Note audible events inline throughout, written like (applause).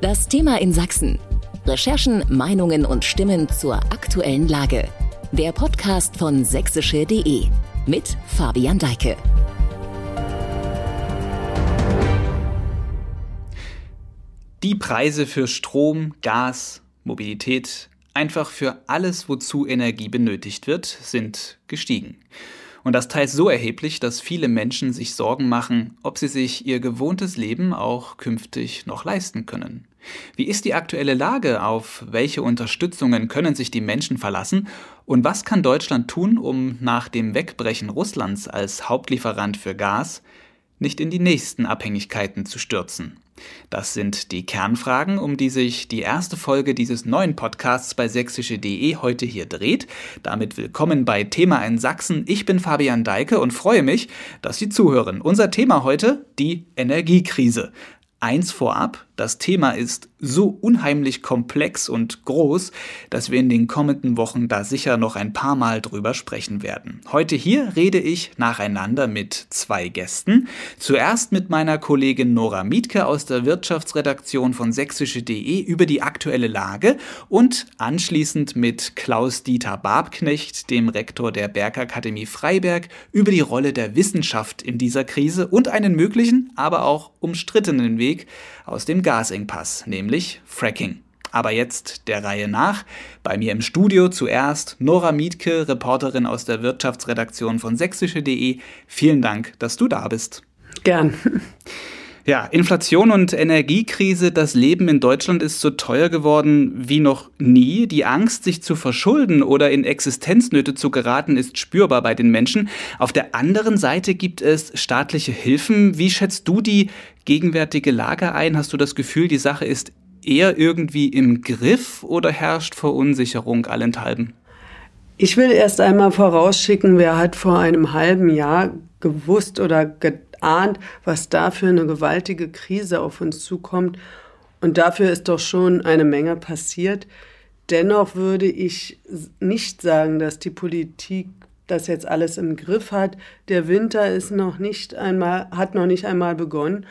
Das Thema in Sachsen. Recherchen, Meinungen und Stimmen zur aktuellen Lage. Der Podcast von sächsische.de mit Fabian Deike. Die Preise für Strom, Gas, Mobilität, einfach für alles, wozu Energie benötigt wird, sind gestiegen. Und das teils so erheblich, dass viele Menschen sich Sorgen machen, ob sie sich ihr gewohntes Leben auch künftig noch leisten können. Wie ist die aktuelle Lage? Auf welche Unterstützungen können sich die Menschen verlassen? Und was kann Deutschland tun, um nach dem Wegbrechen Russlands als Hauptlieferant für Gas nicht in die nächsten Abhängigkeiten zu stürzen? Das sind die Kernfragen, um die sich die erste Folge dieses neuen Podcasts bei sächsische.de heute hier dreht. Damit willkommen bei Thema in Sachsen. Ich bin Fabian Deike und freue mich, dass Sie zuhören. Unser Thema heute die Energiekrise. Eins vorab, das Thema ist so unheimlich komplex und groß, dass wir in den kommenden Wochen da sicher noch ein paar Mal drüber sprechen werden. Heute hier rede ich nacheinander mit zwei Gästen. Zuerst mit meiner Kollegin Nora Mietke aus der Wirtschaftsredaktion von sächsische.de über die aktuelle Lage und anschließend mit Klaus-Dieter Babknecht, dem Rektor der Bergakademie Freiberg, über die Rolle der Wissenschaft in dieser Krise und einen möglichen, aber auch umstrittenen Weg aus dem Gasengpass, nämlich Fracking. Aber jetzt der Reihe nach. Bei mir im Studio zuerst Nora Mietke, Reporterin aus der Wirtschaftsredaktion von sächsische.de. Vielen Dank, dass du da bist. Gern. Ja, Inflation und Energiekrise, das Leben in Deutschland ist so teuer geworden wie noch nie. Die Angst, sich zu verschulden oder in Existenznöte zu geraten, ist spürbar bei den Menschen. Auf der anderen Seite gibt es staatliche Hilfen. Wie schätzt du die gegenwärtige Lage ein? Hast du das Gefühl, die Sache ist eher irgendwie im Griff oder herrscht Verunsicherung allenthalben? Ich will erst einmal vorausschicken, wer hat vor einem halben Jahr gewusst oder gedacht, ahnt, was da für eine gewaltige Krise auf uns zukommt. Und dafür ist doch schon eine Menge passiert. Dennoch würde ich nicht sagen, dass die Politik das jetzt alles im Griff hat. Der Winter ist noch nicht einmal, hat noch nicht einmal begonnen.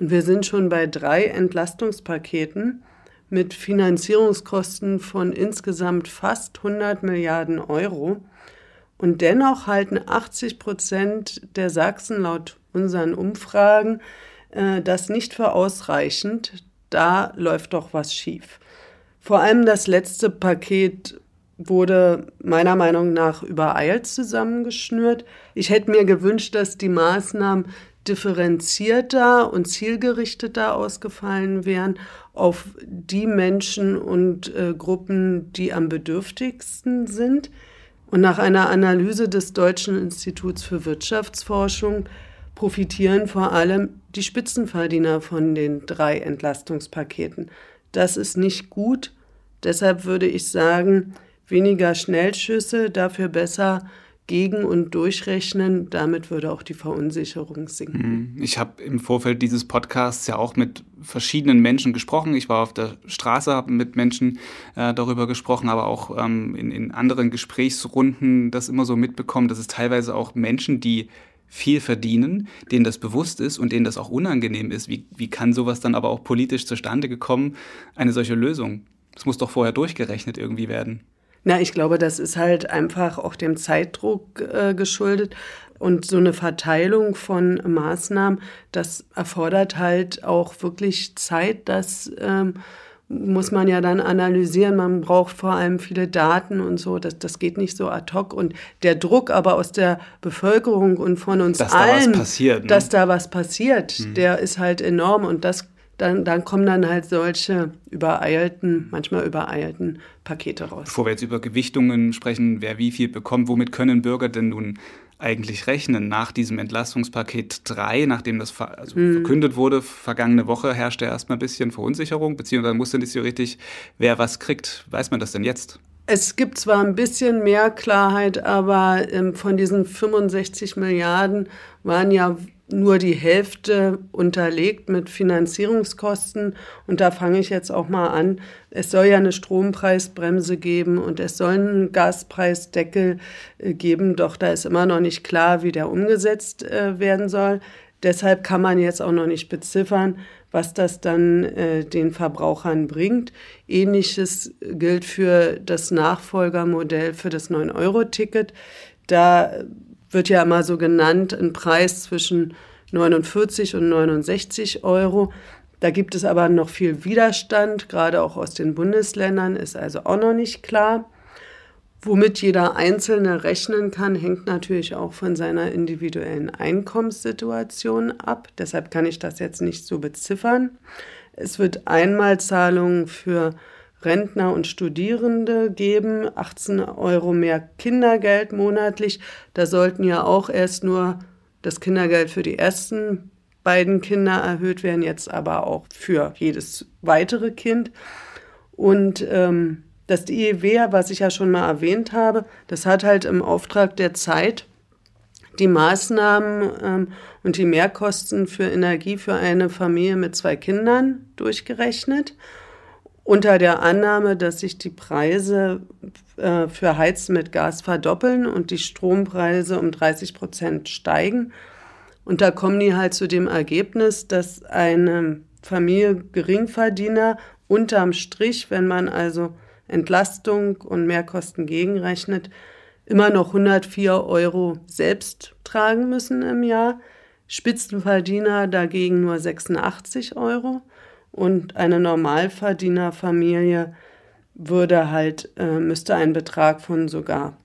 Und wir sind schon bei drei Entlastungspaketen mit Finanzierungskosten von insgesamt fast 100 Milliarden Euro. Und dennoch halten 80 Prozent der Sachsen laut unseren Umfragen äh, das nicht für ausreichend. Da läuft doch was schief. Vor allem das letzte Paket wurde meiner Meinung nach übereilt zusammengeschnürt. Ich hätte mir gewünscht, dass die Maßnahmen differenzierter und zielgerichteter ausgefallen wären auf die Menschen und äh, Gruppen, die am bedürftigsten sind. Und nach einer Analyse des Deutschen Instituts für Wirtschaftsforschung profitieren vor allem die Spitzenverdiener von den drei Entlastungspaketen. Das ist nicht gut. Deshalb würde ich sagen, weniger Schnellschüsse, dafür besser gegen und durchrechnen. Damit würde auch die Verunsicherung sinken. Hm. Ich habe im Vorfeld dieses Podcasts ja auch mit verschiedenen Menschen gesprochen. Ich war auf der Straße, habe mit Menschen äh, darüber gesprochen, aber auch ähm, in, in anderen Gesprächsrunden das immer so mitbekommen, dass es teilweise auch Menschen, die viel verdienen, denen das bewusst ist und denen das auch unangenehm ist. Wie, wie kann sowas dann aber auch politisch zustande gekommen, eine solche Lösung? Das muss doch vorher durchgerechnet irgendwie werden. Na, ich glaube, das ist halt einfach auch dem Zeitdruck äh, geschuldet. Und so eine Verteilung von Maßnahmen, das erfordert halt auch wirklich Zeit, dass ähm, muss man ja dann analysieren. Man braucht vor allem viele Daten und so. Das, das geht nicht so ad hoc. Und der Druck aber aus der Bevölkerung und von uns dass allen, da passiert, ne? dass da was passiert, mhm. der ist halt enorm. Und das dann, dann kommen dann halt solche übereilten, manchmal übereilten Pakete raus. Bevor wir jetzt über Gewichtungen sprechen, wer wie viel bekommt, womit können Bürger denn nun eigentlich rechnen nach diesem Entlastungspaket 3, nachdem das ver also mhm. verkündet wurde, vergangene Woche herrschte erstmal ein bisschen Verunsicherung, beziehungsweise musste nicht so richtig, wer was kriegt. Weiß man das denn jetzt? Es gibt zwar ein bisschen mehr Klarheit, aber ähm, von diesen 65 Milliarden waren ja nur die Hälfte unterlegt mit Finanzierungskosten. Und da fange ich jetzt auch mal an. Es soll ja eine Strompreisbremse geben und es soll einen Gaspreisdeckel äh, geben, doch da ist immer noch nicht klar, wie der umgesetzt äh, werden soll. Deshalb kann man jetzt auch noch nicht beziffern, was das dann äh, den Verbrauchern bringt. Ähnliches gilt für das Nachfolgermodell für das 9-Euro-Ticket. Da wird ja immer so genannt ein Preis zwischen 49 und 69 Euro. Da gibt es aber noch viel Widerstand, gerade auch aus den Bundesländern, ist also auch noch nicht klar. Womit jeder Einzelne rechnen kann, hängt natürlich auch von seiner individuellen Einkommenssituation ab. Deshalb kann ich das jetzt nicht so beziffern. Es wird Einmalzahlungen für Rentner und Studierende geben, 18 Euro mehr Kindergeld monatlich. Da sollten ja auch erst nur das Kindergeld für die ersten beiden Kinder erhöht werden, jetzt aber auch für jedes weitere Kind. Und ähm, das IEW, was ich ja schon mal erwähnt habe, das hat halt im Auftrag der Zeit die Maßnahmen ähm, und die Mehrkosten für Energie für eine Familie mit zwei Kindern durchgerechnet. Unter der Annahme, dass sich die Preise äh, für Heizen mit Gas verdoppeln und die Strompreise um 30 Prozent steigen. Und da kommen die halt zu dem Ergebnis, dass eine Familie Geringverdiener unterm Strich, wenn man also Entlastung und Mehrkosten gegenrechnet, immer noch 104 Euro selbst tragen müssen im Jahr. Spitzenverdiener dagegen nur 86 Euro. Und eine Normalverdienerfamilie würde halt, äh, müsste einen Betrag von sogar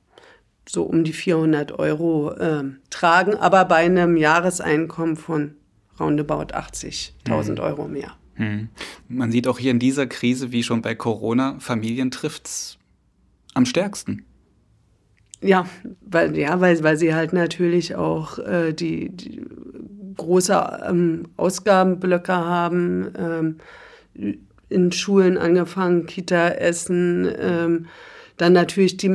so um die 400 Euro äh, tragen, aber bei einem Jahreseinkommen von roundabout 80.000 mhm. Euro mehr. Mhm. Man sieht auch hier in dieser Krise, wie schon bei Corona, Familien trifft es am stärksten. Ja, weil, ja, weil, weil sie halt natürlich auch äh, die, die große ähm, Ausgabenblöcke haben, ähm, in Schulen angefangen, Kita, Essen, ähm, dann natürlich die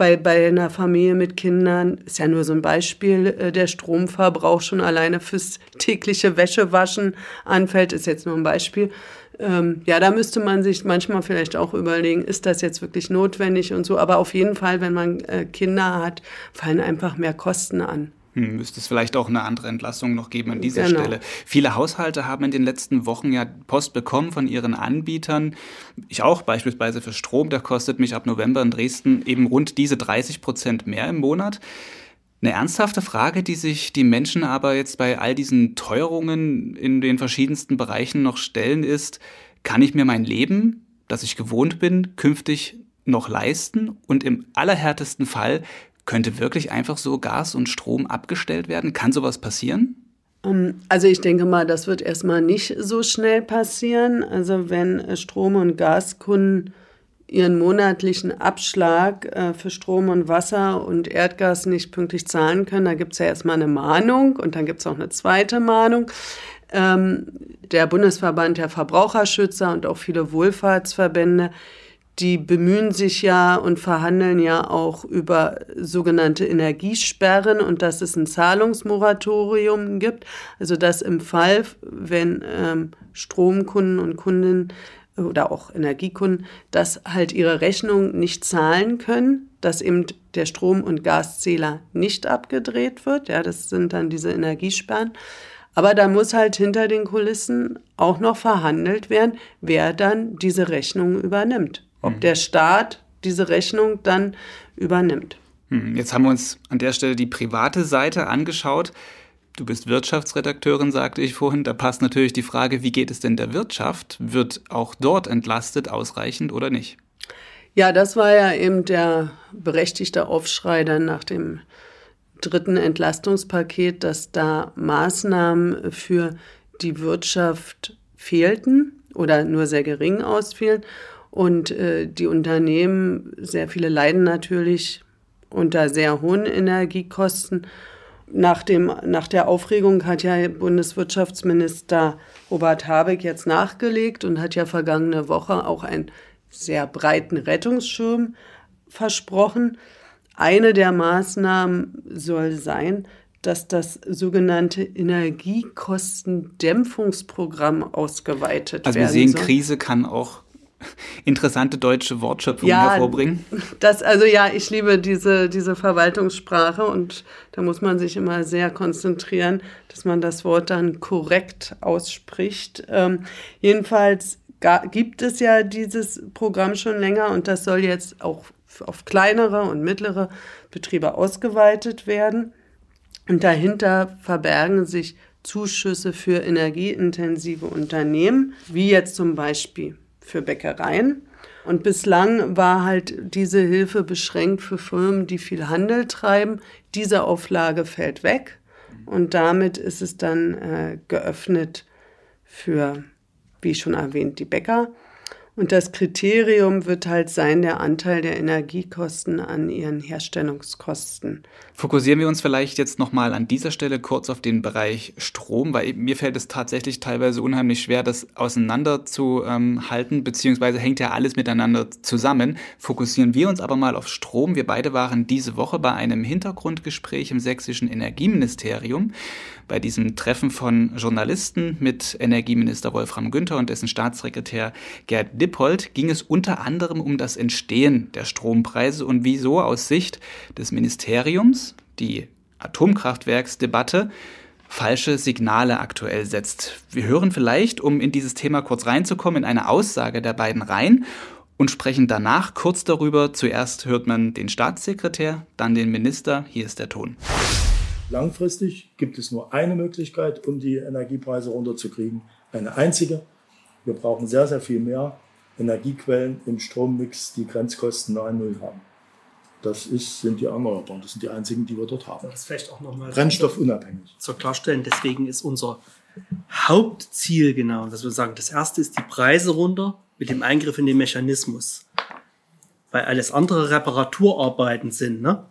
bei, bei einer Familie mit Kindern ist ja nur so ein Beispiel, äh, der Stromverbrauch schon alleine fürs tägliche Wäschewaschen anfällt, ist jetzt nur ein Beispiel. Ähm, ja, da müsste man sich manchmal vielleicht auch überlegen, ist das jetzt wirklich notwendig und so. Aber auf jeden Fall, wenn man äh, Kinder hat, fallen einfach mehr Kosten an. Müsste es vielleicht auch eine andere Entlassung noch geben an dieser genau. Stelle. Viele Haushalte haben in den letzten Wochen ja Post bekommen von ihren Anbietern. Ich auch beispielsweise für Strom, der kostet mich ab November in Dresden eben rund diese 30 Prozent mehr im Monat. Eine ernsthafte Frage, die sich die Menschen aber jetzt bei all diesen Teuerungen in den verschiedensten Bereichen noch stellen, ist, kann ich mir mein Leben, das ich gewohnt bin, künftig noch leisten? Und im allerhärtesten Fall könnte wirklich einfach so Gas und Strom abgestellt werden? Kann sowas passieren? Ähm, also ich denke mal, das wird erstmal nicht so schnell passieren. Also wenn äh, Strom- und Gaskunden ihren monatlichen Abschlag äh, für Strom und Wasser und Erdgas nicht pünktlich zahlen können, da gibt es ja erstmal eine Mahnung und dann gibt es auch eine zweite Mahnung. Ähm, der Bundesverband der Verbraucherschützer und auch viele Wohlfahrtsverbände die bemühen sich ja und verhandeln ja auch über sogenannte Energiesperren und dass es ein Zahlungsmoratorium gibt. Also dass im Fall, wenn ähm, Stromkunden und Kundinnen oder auch Energiekunden, dass halt ihre Rechnung nicht zahlen können, dass eben der Strom- und Gaszähler nicht abgedreht wird. Ja, das sind dann diese Energiesperren. Aber da muss halt hinter den Kulissen auch noch verhandelt werden, wer dann diese Rechnung übernimmt ob mhm. der Staat diese Rechnung dann übernimmt. Hm, jetzt haben wir uns an der Stelle die private Seite angeschaut. Du bist Wirtschaftsredakteurin, sagte ich vorhin. Da passt natürlich die Frage, wie geht es denn der Wirtschaft? Wird auch dort entlastet ausreichend oder nicht? Ja, das war ja eben der berechtigte Aufschrei dann nach dem dritten Entlastungspaket, dass da Maßnahmen für die Wirtschaft fehlten oder nur sehr gering ausfielen. Und äh, die Unternehmen, sehr viele leiden natürlich unter sehr hohen Energiekosten. Nach, dem, nach der Aufregung hat ja Bundeswirtschaftsminister Robert Habeck jetzt nachgelegt und hat ja vergangene Woche auch einen sehr breiten Rettungsschirm versprochen. Eine der Maßnahmen soll sein, dass das sogenannte Energiekostendämpfungsprogramm ausgeweitet werden soll. Also wir sehen, soll. Krise kann auch interessante deutsche Wortschöpfung ja, hervorbringen. Das, also ja, ich liebe diese, diese Verwaltungssprache und da muss man sich immer sehr konzentrieren, dass man das Wort dann korrekt ausspricht. Ähm, jedenfalls gibt es ja dieses Programm schon länger und das soll jetzt auch auf kleinere und mittlere Betriebe ausgeweitet werden. Und dahinter verbergen sich Zuschüsse für energieintensive Unternehmen, wie jetzt zum Beispiel für Bäckereien. Und bislang war halt diese Hilfe beschränkt für Firmen, die viel Handel treiben. Diese Auflage fällt weg und damit ist es dann äh, geöffnet für, wie schon erwähnt, die Bäcker. Und das Kriterium wird halt sein der Anteil der Energiekosten an ihren Herstellungskosten. Fokussieren wir uns vielleicht jetzt nochmal an dieser Stelle kurz auf den Bereich Strom, weil mir fällt es tatsächlich teilweise unheimlich schwer, das auseinanderzuhalten, ähm, beziehungsweise hängt ja alles miteinander zusammen. Fokussieren wir uns aber mal auf Strom. Wir beide waren diese Woche bei einem Hintergrundgespräch im sächsischen Energieministerium bei diesem Treffen von Journalisten mit Energieminister Wolfram Günther und dessen Staatssekretär Gerd Dippold ging es unter anderem um das Entstehen der Strompreise und wieso aus Sicht des Ministeriums die Atomkraftwerksdebatte falsche Signale aktuell setzt. Wir hören vielleicht, um in dieses Thema kurz reinzukommen, in eine Aussage der beiden rein und sprechen danach kurz darüber. Zuerst hört man den Staatssekretär, dann den Minister. Hier ist der Ton. Langfristig gibt es nur eine Möglichkeit, um die Energiepreise runterzukriegen. Eine einzige. Wir brauchen sehr, sehr viel mehr Energiequellen im Strommix, die Grenzkosten nahe Null haben. Das ist, sind die Erneuerbaren. Das sind die einzigen, die wir dort haben. Das vielleicht auch nochmal brennstoffunabhängig. Zur Klarstellen, deswegen ist unser Hauptziel genau, dass wir sagen, das erste ist die Preise runter mit dem Eingriff in den Mechanismus. Weil alles andere Reparaturarbeiten sind, ne?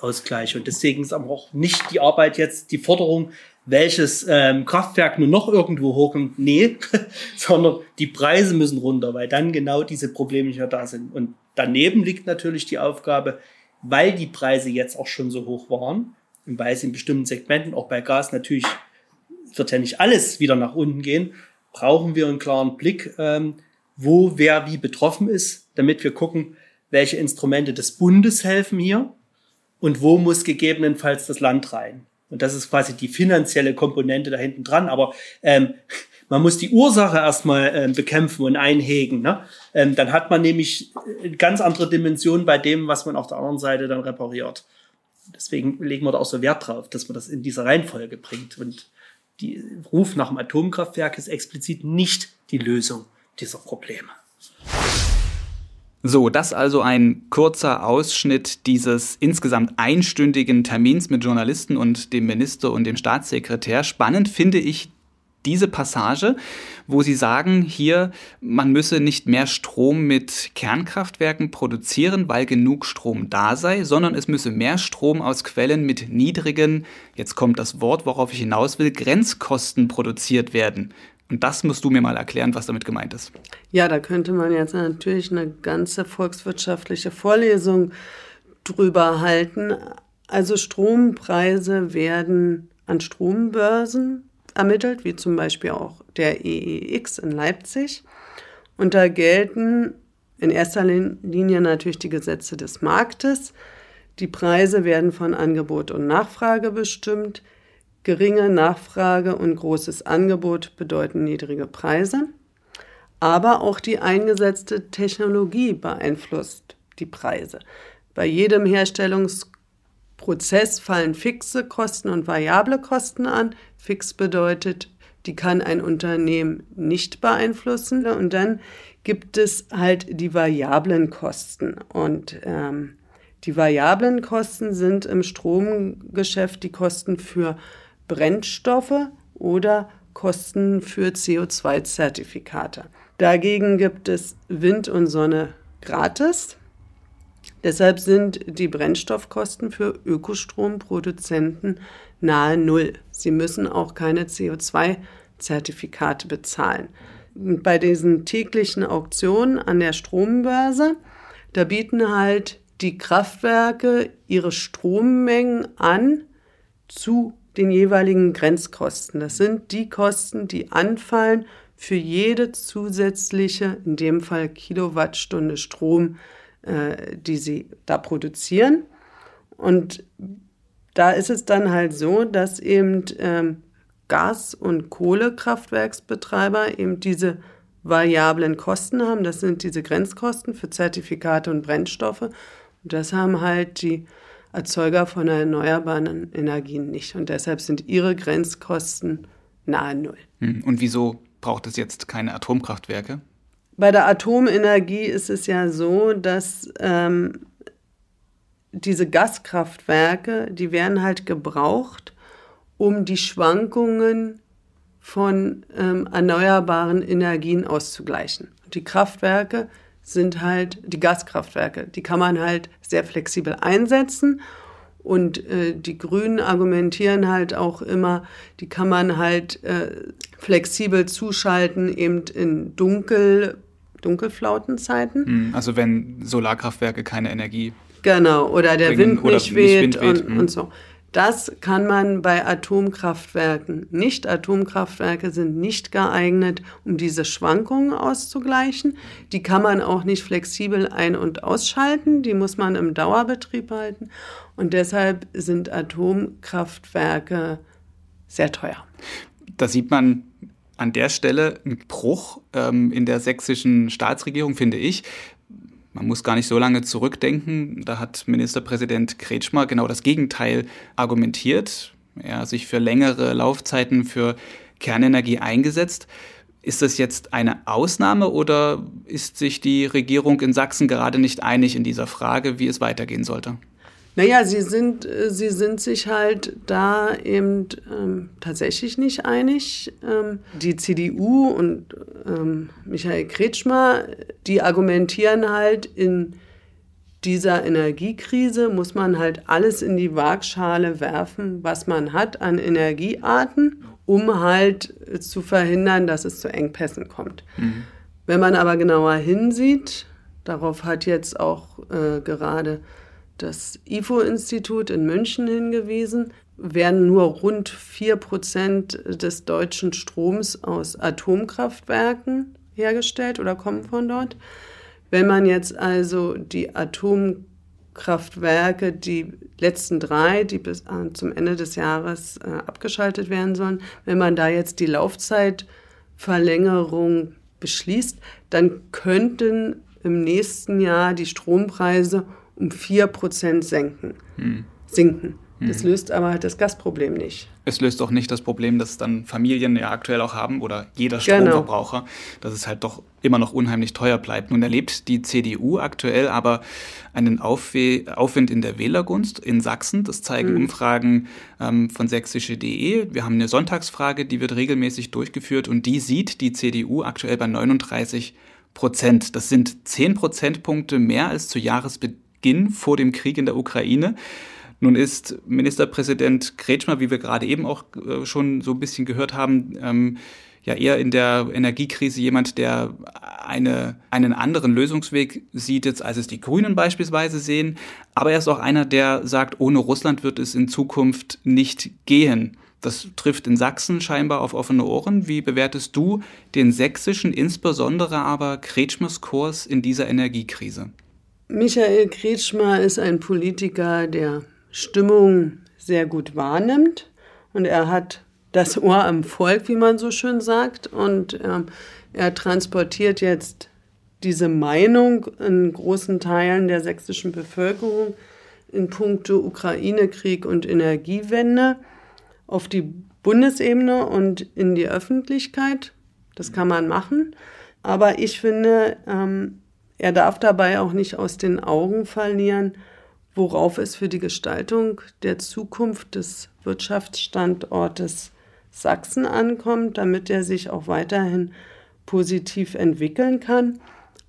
Ausgleich. Und deswegen ist aber auch nicht die Arbeit jetzt, die Forderung, welches ähm, Kraftwerk nur noch irgendwo hochkommt. Nee, (laughs) sondern die Preise müssen runter, weil dann genau diese Probleme nicht mehr da sind. Und daneben liegt natürlich die Aufgabe, weil die Preise jetzt auch schon so hoch waren und weil es in bestimmten Segmenten, auch bei Gas natürlich, wird ja nicht alles wieder nach unten gehen, brauchen wir einen klaren Blick, ähm, wo wer wie betroffen ist, damit wir gucken, welche Instrumente des Bundes helfen hier und wo muss gegebenenfalls das Land rein. Und das ist quasi die finanzielle Komponente da hinten dran. Aber ähm, man muss die Ursache erstmal ähm, bekämpfen und einhegen. Ne? Ähm, dann hat man nämlich eine ganz andere Dimension bei dem, was man auf der anderen Seite dann repariert. Deswegen legen wir da auch so Wert drauf, dass man das in dieser Reihenfolge bringt. Und die Ruf nach dem Atomkraftwerk ist explizit nicht die Lösung dieser Probleme. So, das also ein kurzer Ausschnitt dieses insgesamt einstündigen Termins mit Journalisten und dem Minister und dem Staatssekretär. Spannend finde ich diese Passage, wo Sie sagen, hier, man müsse nicht mehr Strom mit Kernkraftwerken produzieren, weil genug Strom da sei, sondern es müsse mehr Strom aus Quellen mit niedrigen, jetzt kommt das Wort, worauf ich hinaus will, Grenzkosten produziert werden. Und das musst du mir mal erklären, was damit gemeint ist. Ja, da könnte man jetzt natürlich eine ganze volkswirtschaftliche Vorlesung drüber halten. Also Strompreise werden an Strombörsen ermittelt, wie zum Beispiel auch der EEX in Leipzig. Und da gelten in erster Linie natürlich die Gesetze des Marktes. Die Preise werden von Angebot und Nachfrage bestimmt. Geringe Nachfrage und großes Angebot bedeuten niedrige Preise. Aber auch die eingesetzte Technologie beeinflusst die Preise. Bei jedem Herstellungsprozess fallen fixe Kosten und variable Kosten an. Fix bedeutet, die kann ein Unternehmen nicht beeinflussen. Und dann gibt es halt die variablen Kosten. Und ähm, die variablen Kosten sind im Stromgeschäft die Kosten für Brennstoffe oder Kosten für CO2-Zertifikate. Dagegen gibt es Wind und Sonne gratis. Deshalb sind die Brennstoffkosten für Ökostromproduzenten nahe Null. Sie müssen auch keine CO2-Zertifikate bezahlen. Bei diesen täglichen Auktionen an der Strombörse, da bieten halt die Kraftwerke ihre Strommengen an zu den jeweiligen Grenzkosten. Das sind die Kosten, die anfallen für jede zusätzliche, in dem Fall Kilowattstunde Strom, äh, die sie da produzieren. Und da ist es dann halt so, dass eben ähm, Gas- und Kohlekraftwerksbetreiber eben diese variablen Kosten haben. Das sind diese Grenzkosten für Zertifikate und Brennstoffe. Und das haben halt die Erzeuger von erneuerbaren Energien nicht. Und deshalb sind ihre Grenzkosten nahe Null. Hm, und wieso braucht es jetzt keine Atomkraftwerke? Bei der Atomenergie ist es ja so, dass ähm, diese Gaskraftwerke, die werden halt gebraucht, um die Schwankungen von ähm, erneuerbaren Energien auszugleichen. die Kraftwerke sind halt die Gaskraftwerke. Die kann man halt sehr flexibel einsetzen. Und äh, die Grünen argumentieren halt auch immer, die kann man halt äh, flexibel zuschalten, eben in Dunkel, Dunkelflautenzeiten. Hm, also wenn Solarkraftwerke keine Energie. Genau, oder der Wind nicht weht, nicht weht. Und, hm. und so. Das kann man bei Atomkraftwerken nicht. Atomkraftwerke sind nicht geeignet, um diese Schwankungen auszugleichen. Die kann man auch nicht flexibel ein- und ausschalten. Die muss man im Dauerbetrieb halten. Und deshalb sind Atomkraftwerke sehr teuer. Da sieht man an der Stelle einen Bruch ähm, in der sächsischen Staatsregierung, finde ich. Man muss gar nicht so lange zurückdenken. Da hat Ministerpräsident Kretschmer genau das Gegenteil argumentiert. Er hat sich für längere Laufzeiten für Kernenergie eingesetzt. Ist das jetzt eine Ausnahme oder ist sich die Regierung in Sachsen gerade nicht einig in dieser Frage, wie es weitergehen sollte? Naja, sie sind, äh, sie sind sich halt da eben ähm, tatsächlich nicht einig. Ähm, die CDU und ähm, Michael Kretschmer, die argumentieren halt, in dieser Energiekrise muss man halt alles in die Waagschale werfen, was man hat an Energiearten, um halt zu verhindern, dass es zu Engpässen kommt. Mhm. Wenn man aber genauer hinsieht, darauf hat jetzt auch äh, gerade das IFO-Institut in München hingewiesen, werden nur rund 4% des deutschen Stroms aus Atomkraftwerken hergestellt oder kommen von dort. Wenn man jetzt also die Atomkraftwerke, die letzten drei, die bis äh, zum Ende des Jahres äh, abgeschaltet werden sollen, wenn man da jetzt die Laufzeitverlängerung beschließt, dann könnten im nächsten Jahr die Strompreise um 4% senken, hm. sinken. Das hm. löst aber halt das Gasproblem nicht. Es löst auch nicht das Problem, das dann Familien ja aktuell auch haben oder jeder genau. Stromverbraucher, genau. dass es halt doch immer noch unheimlich teuer bleibt. Nun erlebt die CDU aktuell aber einen Aufwe Aufwind in der Wählergunst in Sachsen. Das zeigen mhm. Umfragen ähm, von sächsische.de. Wir haben eine Sonntagsfrage, die wird regelmäßig durchgeführt und die sieht die CDU aktuell bei 39 Prozent. Das sind 10 Prozentpunkte mehr als zu Jahresbeginn Beginn vor dem Krieg in der Ukraine. Nun ist Ministerpräsident Kretschmer, wie wir gerade eben auch äh, schon so ein bisschen gehört haben, ähm, ja eher in der Energiekrise jemand, der eine, einen anderen Lösungsweg sieht, jetzt als es die Grünen beispielsweise sehen. Aber er ist auch einer, der sagt, ohne Russland wird es in Zukunft nicht gehen. Das trifft in Sachsen scheinbar auf offene Ohren. Wie bewertest du den sächsischen, insbesondere aber Kretschmers Kurs in dieser Energiekrise? Michael Kretschmer ist ein Politiker, der Stimmung sehr gut wahrnimmt und er hat das (laughs) Ohr am Volk, wie man so schön sagt, und ähm, er transportiert jetzt diese Meinung in großen Teilen der sächsischen Bevölkerung in puncto Ukraine-Krieg und Energiewende auf die Bundesebene und in die Öffentlichkeit. Das kann man machen. Aber ich finde, ähm, er darf dabei auch nicht aus den Augen verlieren, worauf es für die Gestaltung der Zukunft des Wirtschaftsstandortes Sachsen ankommt, damit er sich auch weiterhin positiv entwickeln kann.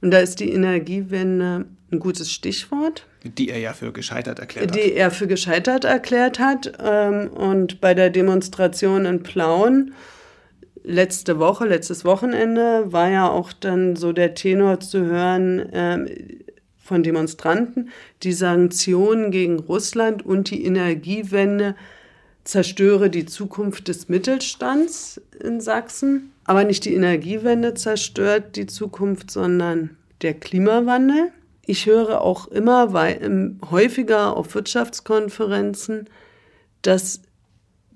Und da ist die Energiewende ein gutes Stichwort. Die er ja für gescheitert erklärt hat. Die er für gescheitert erklärt hat. Ähm, und bei der Demonstration in Plauen letzte Woche, letztes Wochenende war ja auch dann so der Tenor zu hören äh, von Demonstranten, die Sanktionen gegen Russland und die Energiewende zerstöre die Zukunft des Mittelstands in Sachsen. Aber nicht die Energiewende zerstört die Zukunft, sondern der Klimawandel. Ich höre auch immer häufiger auf Wirtschaftskonferenzen, dass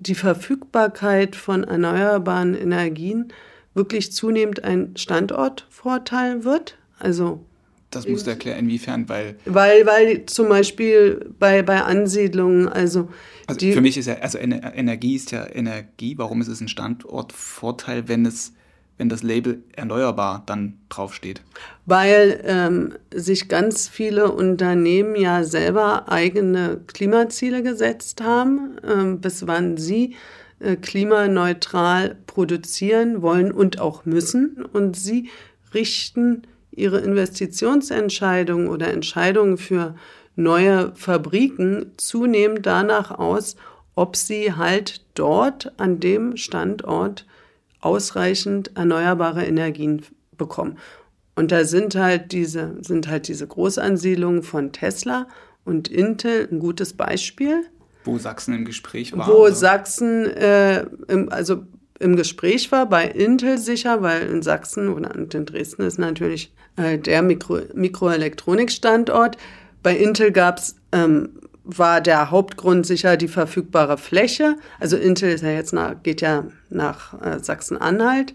die Verfügbarkeit von erneuerbaren Energien wirklich zunehmend ein Standortvorteil wird. Also das musst du erklären, inwiefern, weil. Weil, weil zum Beispiel bei, bei Ansiedlungen, also. Also für mich ist ja, also Energie ist ja Energie. Warum ist es ein Standortvorteil, wenn es, wenn das Label erneuerbar dann draufsteht? Weil ähm, sich ganz viele Unternehmen ja selber eigene Klimaziele gesetzt haben, ähm, bis wann sie äh, klimaneutral produzieren wollen und auch müssen. Und sie richten ihre Investitionsentscheidungen oder Entscheidungen für neue Fabriken zunehmend danach aus, ob sie halt dort an dem Standort ausreichend erneuerbare Energien bekommen. Und da sind halt diese, sind halt diese Großansiedlungen von Tesla und Intel ein gutes Beispiel. Wo Sachsen im Gespräch war. Wo oder? Sachsen, äh, im, also im Gespräch war, bei Intel sicher, weil in Sachsen oder in Dresden ist natürlich äh, der Mikro Mikroelektronikstandort. Bei Intel gab's, ähm, war der Hauptgrund sicher die verfügbare Fläche. Also Intel ist ja jetzt nach, geht ja nach äh, Sachsen-Anhalt.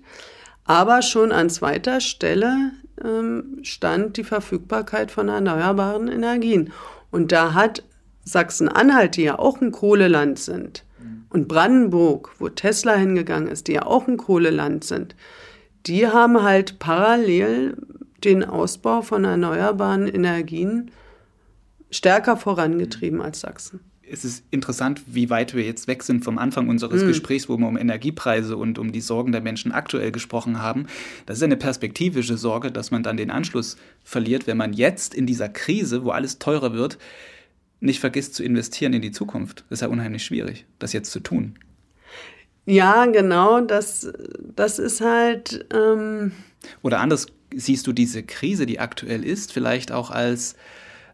Aber schon an zweiter Stelle ähm, stand die Verfügbarkeit von erneuerbaren Energien. Und da hat Sachsen-Anhalt, die ja auch ein Kohleland sind, und Brandenburg, wo Tesla hingegangen ist, die ja auch ein Kohleland sind, die haben halt parallel den Ausbau von erneuerbaren Energien stärker vorangetrieben als Sachsen. Es ist interessant, wie weit wir jetzt weg sind vom Anfang unseres mhm. Gesprächs, wo wir um Energiepreise und um die Sorgen der Menschen aktuell gesprochen haben. Das ist eine perspektivische Sorge, dass man dann den Anschluss verliert, wenn man jetzt in dieser Krise, wo alles teurer wird, nicht vergisst zu investieren in die Zukunft. Das ist ja unheimlich schwierig, das jetzt zu tun. Ja, genau, das, das ist halt. Ähm Oder anders siehst du diese Krise, die aktuell ist, vielleicht auch als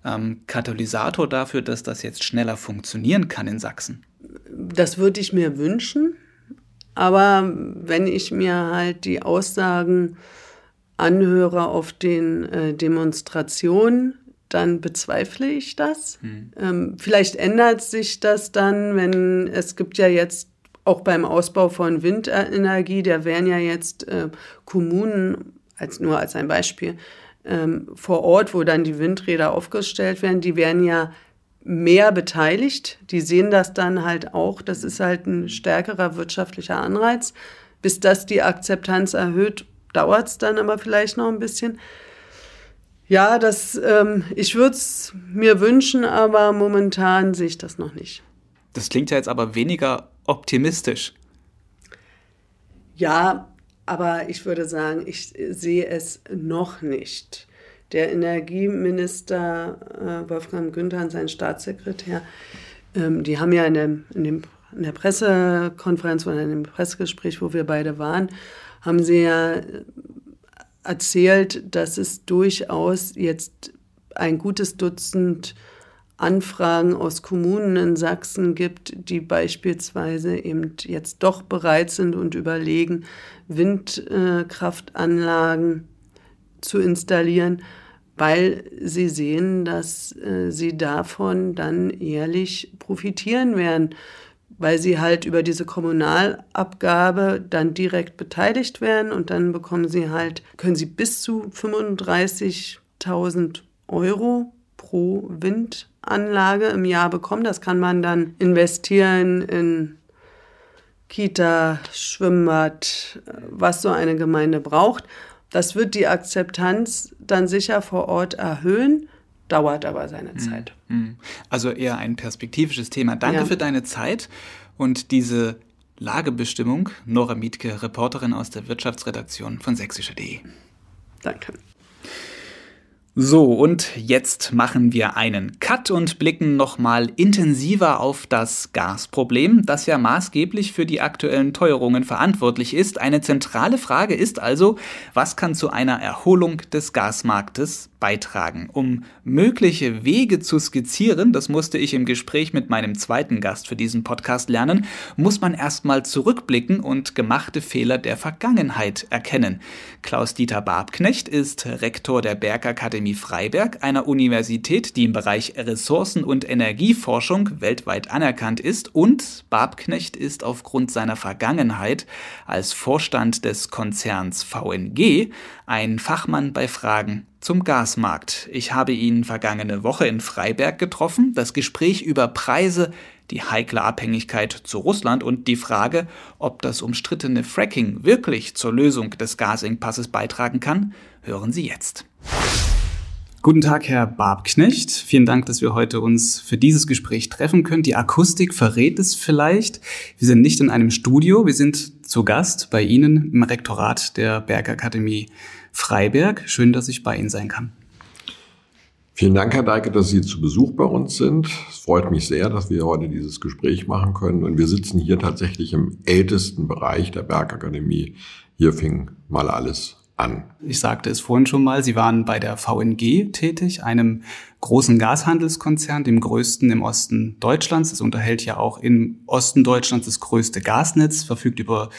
ähm, Katalysator dafür, dass das jetzt schneller funktionieren kann in Sachsen? Das würde ich mir wünschen. Aber wenn ich mir halt die Aussagen anhöre auf den äh, Demonstrationen, dann bezweifle ich das. Hm. Ähm, vielleicht ändert sich das dann, wenn es gibt ja jetzt auch beim Ausbau von Windenergie, da werden ja jetzt äh, Kommunen, als nur als ein Beispiel, ähm, vor Ort, wo dann die Windräder aufgestellt werden, die werden ja mehr beteiligt. Die sehen das dann halt auch. Das ist halt ein stärkerer wirtschaftlicher Anreiz. Bis das die Akzeptanz erhöht, dauert es dann aber vielleicht noch ein bisschen. Ja, das, ähm, ich würde es mir wünschen, aber momentan sehe ich das noch nicht. Das klingt ja jetzt aber weniger optimistisch. Ja, aber ich würde sagen, ich sehe es noch nicht. Der Energieminister äh, Wolfgang Günther und sein Staatssekretär, ähm, die haben ja in, dem, in, dem, in der Pressekonferenz oder in dem Pressegespräch, wo wir beide waren, haben sie ja erzählt, dass es durchaus jetzt ein gutes Dutzend Anfragen aus Kommunen in Sachsen gibt, die beispielsweise eben jetzt doch bereit sind und überlegen, Windkraftanlagen zu installieren, weil sie sehen, dass äh, sie davon dann ehrlich profitieren werden weil sie halt über diese Kommunalabgabe dann direkt beteiligt werden und dann bekommen sie halt, können sie bis zu 35.000 Euro pro Windanlage im Jahr bekommen. Das kann man dann investieren in Kita, Schwimmbad, was so eine Gemeinde braucht. Das wird die Akzeptanz dann sicher vor Ort erhöhen dauert aber seine hm, Zeit. Hm. Also eher ein perspektivisches Thema. Danke ja. für deine Zeit und diese Lagebestimmung. Nora Mietke, Reporterin aus der Wirtschaftsredaktion von sächsische.de. Danke. So, und jetzt machen wir einen Cut und blicken nochmal intensiver auf das Gasproblem, das ja maßgeblich für die aktuellen Teuerungen verantwortlich ist. Eine zentrale Frage ist also, was kann zu einer Erholung des Gasmarktes beitragen. Um mögliche Wege zu skizzieren, das musste ich im Gespräch mit meinem zweiten Gast für diesen Podcast lernen, muss man erstmal zurückblicken und gemachte Fehler der Vergangenheit erkennen. Klaus-Dieter Barbknecht ist Rektor der Bergakademie Freiberg, einer Universität, die im Bereich Ressourcen- und Energieforschung weltweit anerkannt ist und Barbknecht ist aufgrund seiner Vergangenheit als Vorstand des Konzerns VNG ein Fachmann bei Fragen zum Gasmarkt. Ich habe ihn vergangene Woche in Freiberg getroffen. Das Gespräch über Preise, die heikle Abhängigkeit zu Russland und die Frage, ob das umstrittene Fracking wirklich zur Lösung des Gasengpasses beitragen kann, hören Sie jetzt. Guten Tag, Herr Barbknecht. Vielen Dank, dass wir heute uns für dieses Gespräch treffen können. Die Akustik verrät es vielleicht. Wir sind nicht in einem Studio, wir sind zu Gast bei Ihnen im Rektorat der Bergakademie Freiberg. Schön, dass ich bei Ihnen sein kann. Vielen Dank, Herr Deike, dass Sie zu Besuch bei uns sind. Es freut mich sehr, dass wir heute dieses Gespräch machen können. Und wir sitzen hier tatsächlich im ältesten Bereich der Bergakademie. Hier fing mal alles an. Ich sagte es vorhin schon mal, Sie waren bei der VNG tätig, einem großen Gashandelskonzern, dem größten im Osten Deutschlands. Es unterhält ja auch im Osten Deutschlands das größte Gasnetz, verfügt über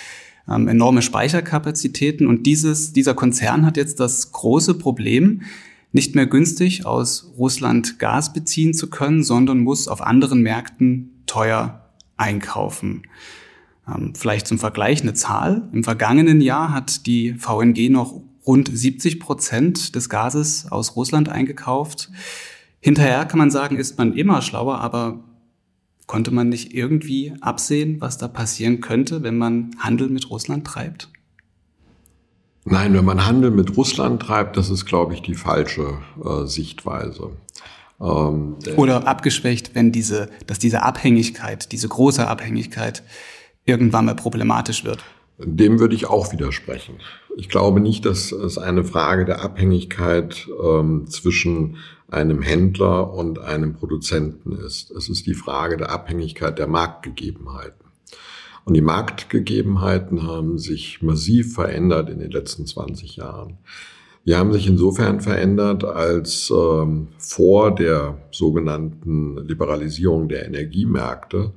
ähm, enorme Speicherkapazitäten. Und dieses, dieser Konzern hat jetzt das große Problem, nicht mehr günstig aus Russland Gas beziehen zu können, sondern muss auf anderen Märkten teuer einkaufen. Ähm, vielleicht zum Vergleich eine Zahl. Im vergangenen Jahr hat die VNG noch rund 70 Prozent des Gases aus Russland eingekauft. Hinterher kann man sagen, ist man immer schlauer, aber konnte man nicht irgendwie absehen, was da passieren könnte, wenn man Handel mit Russland treibt? Nein, wenn man Handel mit Russland treibt, das ist, glaube ich, die falsche äh, Sichtweise. Ähm, Oder abgeschwächt, wenn diese, dass diese Abhängigkeit, diese große Abhängigkeit irgendwann mal problematisch wird. Dem würde ich auch widersprechen. Ich glaube nicht, dass es eine Frage der Abhängigkeit ähm, zwischen einem Händler und einem Produzenten ist. Es ist die Frage der Abhängigkeit der Marktgegebenheiten. Und die Marktgegebenheiten haben sich massiv verändert in den letzten 20 Jahren. Die haben sich insofern verändert, als ähm, vor der sogenannten Liberalisierung der Energiemärkte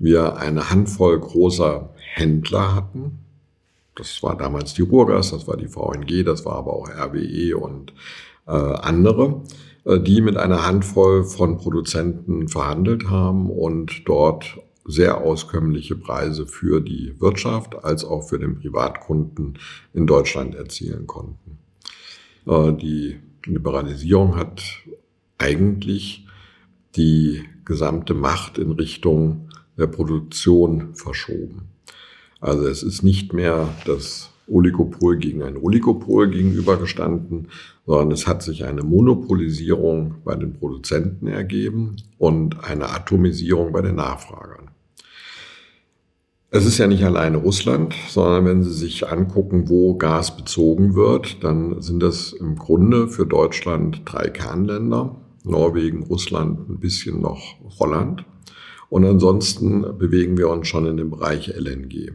wir eine Handvoll großer Händler hatten. Das war damals die Ruhrgas, das war die VNG, das war aber auch RWE und äh, andere, die mit einer Handvoll von Produzenten verhandelt haben und dort sehr auskömmliche Preise für die Wirtschaft als auch für den Privatkunden in Deutschland erzielen konnten. Äh, die Liberalisierung hat eigentlich die gesamte Macht in Richtung der Produktion verschoben. Also es ist nicht mehr das Oligopol gegen ein Oligopol gegenübergestanden, sondern es hat sich eine Monopolisierung bei den Produzenten ergeben und eine Atomisierung bei den Nachfragern. Es ist ja nicht alleine Russland, sondern wenn Sie sich angucken, wo Gas bezogen wird, dann sind das im Grunde für Deutschland drei Kernländer. Norwegen, Russland, ein bisschen noch Holland. Und ansonsten bewegen wir uns schon in dem Bereich LNG.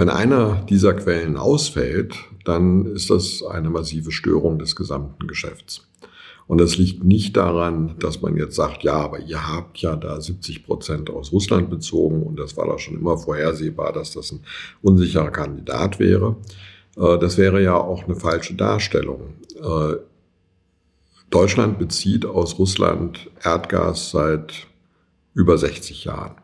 Wenn einer dieser Quellen ausfällt, dann ist das eine massive Störung des gesamten Geschäfts. Und das liegt nicht daran, dass man jetzt sagt, ja, aber ihr habt ja da 70 Prozent aus Russland bezogen und das war doch schon immer vorhersehbar, dass das ein unsicherer Kandidat wäre. Äh, das wäre ja auch eine falsche Darstellung. Äh, Deutschland bezieht aus Russland Erdgas seit über 60 Jahren.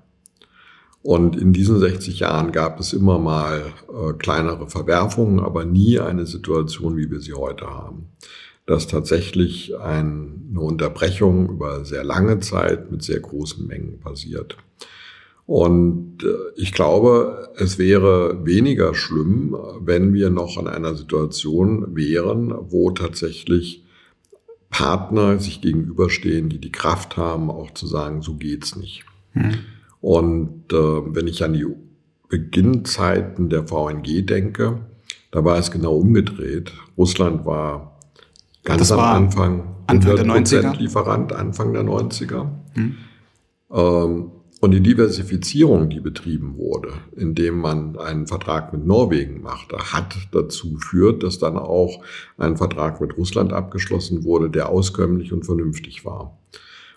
Und in diesen 60 Jahren gab es immer mal äh, kleinere Verwerfungen, aber nie eine Situation, wie wir sie heute haben. Dass tatsächlich ein, eine Unterbrechung über sehr lange Zeit mit sehr großen Mengen passiert. Und äh, ich glaube, es wäre weniger schlimm, wenn wir noch in einer Situation wären, wo tatsächlich Partner sich gegenüberstehen, die die Kraft haben, auch zu sagen, so geht's nicht. Mhm. Und äh, wenn ich an die Beginnzeiten der VNG denke, da war es genau umgedreht. Russland war ganz am Anfang, Anfang der 90er. Lieferant, Anfang der 90er. Mhm. Ähm, Und die Diversifizierung, die betrieben wurde, indem man einen Vertrag mit Norwegen machte, hat dazu führt, dass dann auch ein Vertrag mit Russland abgeschlossen wurde, der auskömmlich und vernünftig war.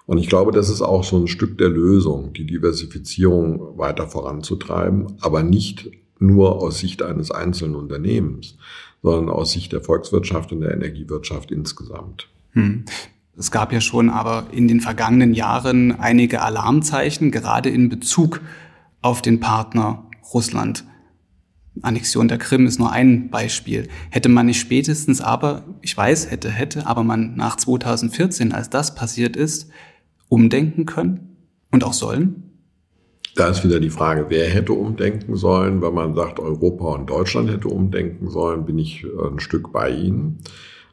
Und ich glaube, das ist auch so ein Stück der Lösung, die Diversifizierung weiter voranzutreiben, aber nicht nur aus Sicht eines einzelnen Unternehmens, sondern aus Sicht der Volkswirtschaft und der Energiewirtschaft insgesamt. Hm. Es gab ja schon aber in den vergangenen Jahren einige Alarmzeichen, gerade in Bezug auf den Partner Russland. Annexion der Krim ist nur ein Beispiel. Hätte man nicht spätestens aber, ich weiß, hätte, hätte, aber man nach 2014, als das passiert ist, umdenken können und auch sollen? Da ist wieder die Frage, wer hätte umdenken sollen. Wenn man sagt, Europa und Deutschland hätte umdenken sollen, bin ich ein Stück bei Ihnen.